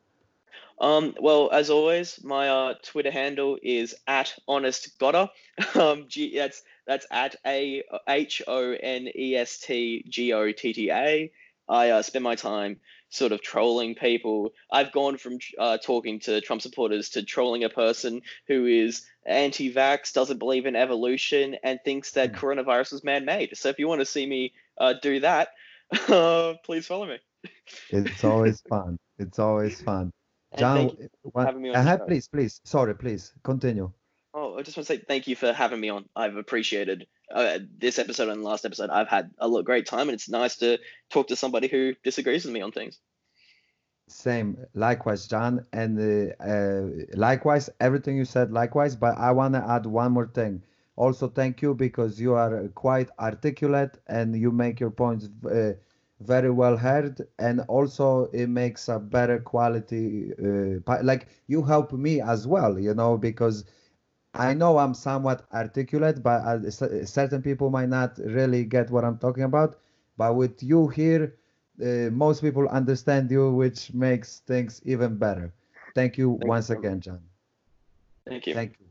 um, well, as always, my uh, Twitter handle is at honest gotta. Um, G- that's that's at a h o n e s t g o t t a. I uh, spend my time sort of trolling people. I've gone from uh, talking to Trump supporters to trolling a person who is anti-vax, doesn't believe in evolution, and thinks that hmm. coronavirus was man-made. So if you want to see me uh, do that, uh, please follow me. it's always fun. It's always fun. John, having me on uh, please, please. Sorry, please continue. Oh, I just want to say thank you for having me on. I've appreciated uh, this episode and last episode. I've had a great time, and it's nice to talk to somebody who disagrees with me on things. Same, likewise, John, and uh, uh, likewise, everything you said, likewise. But I want to add one more thing. Also, thank you because you are quite articulate and you make your points uh, very well heard. And also it makes a better quality uh, like you help me as well you know because i know i'm somewhat articulate but uh, certain people might not really get what i'm talking about. But with you here uh, most people understand you which makes things even better. Thank you thank once you. again john. Thank you. Thank you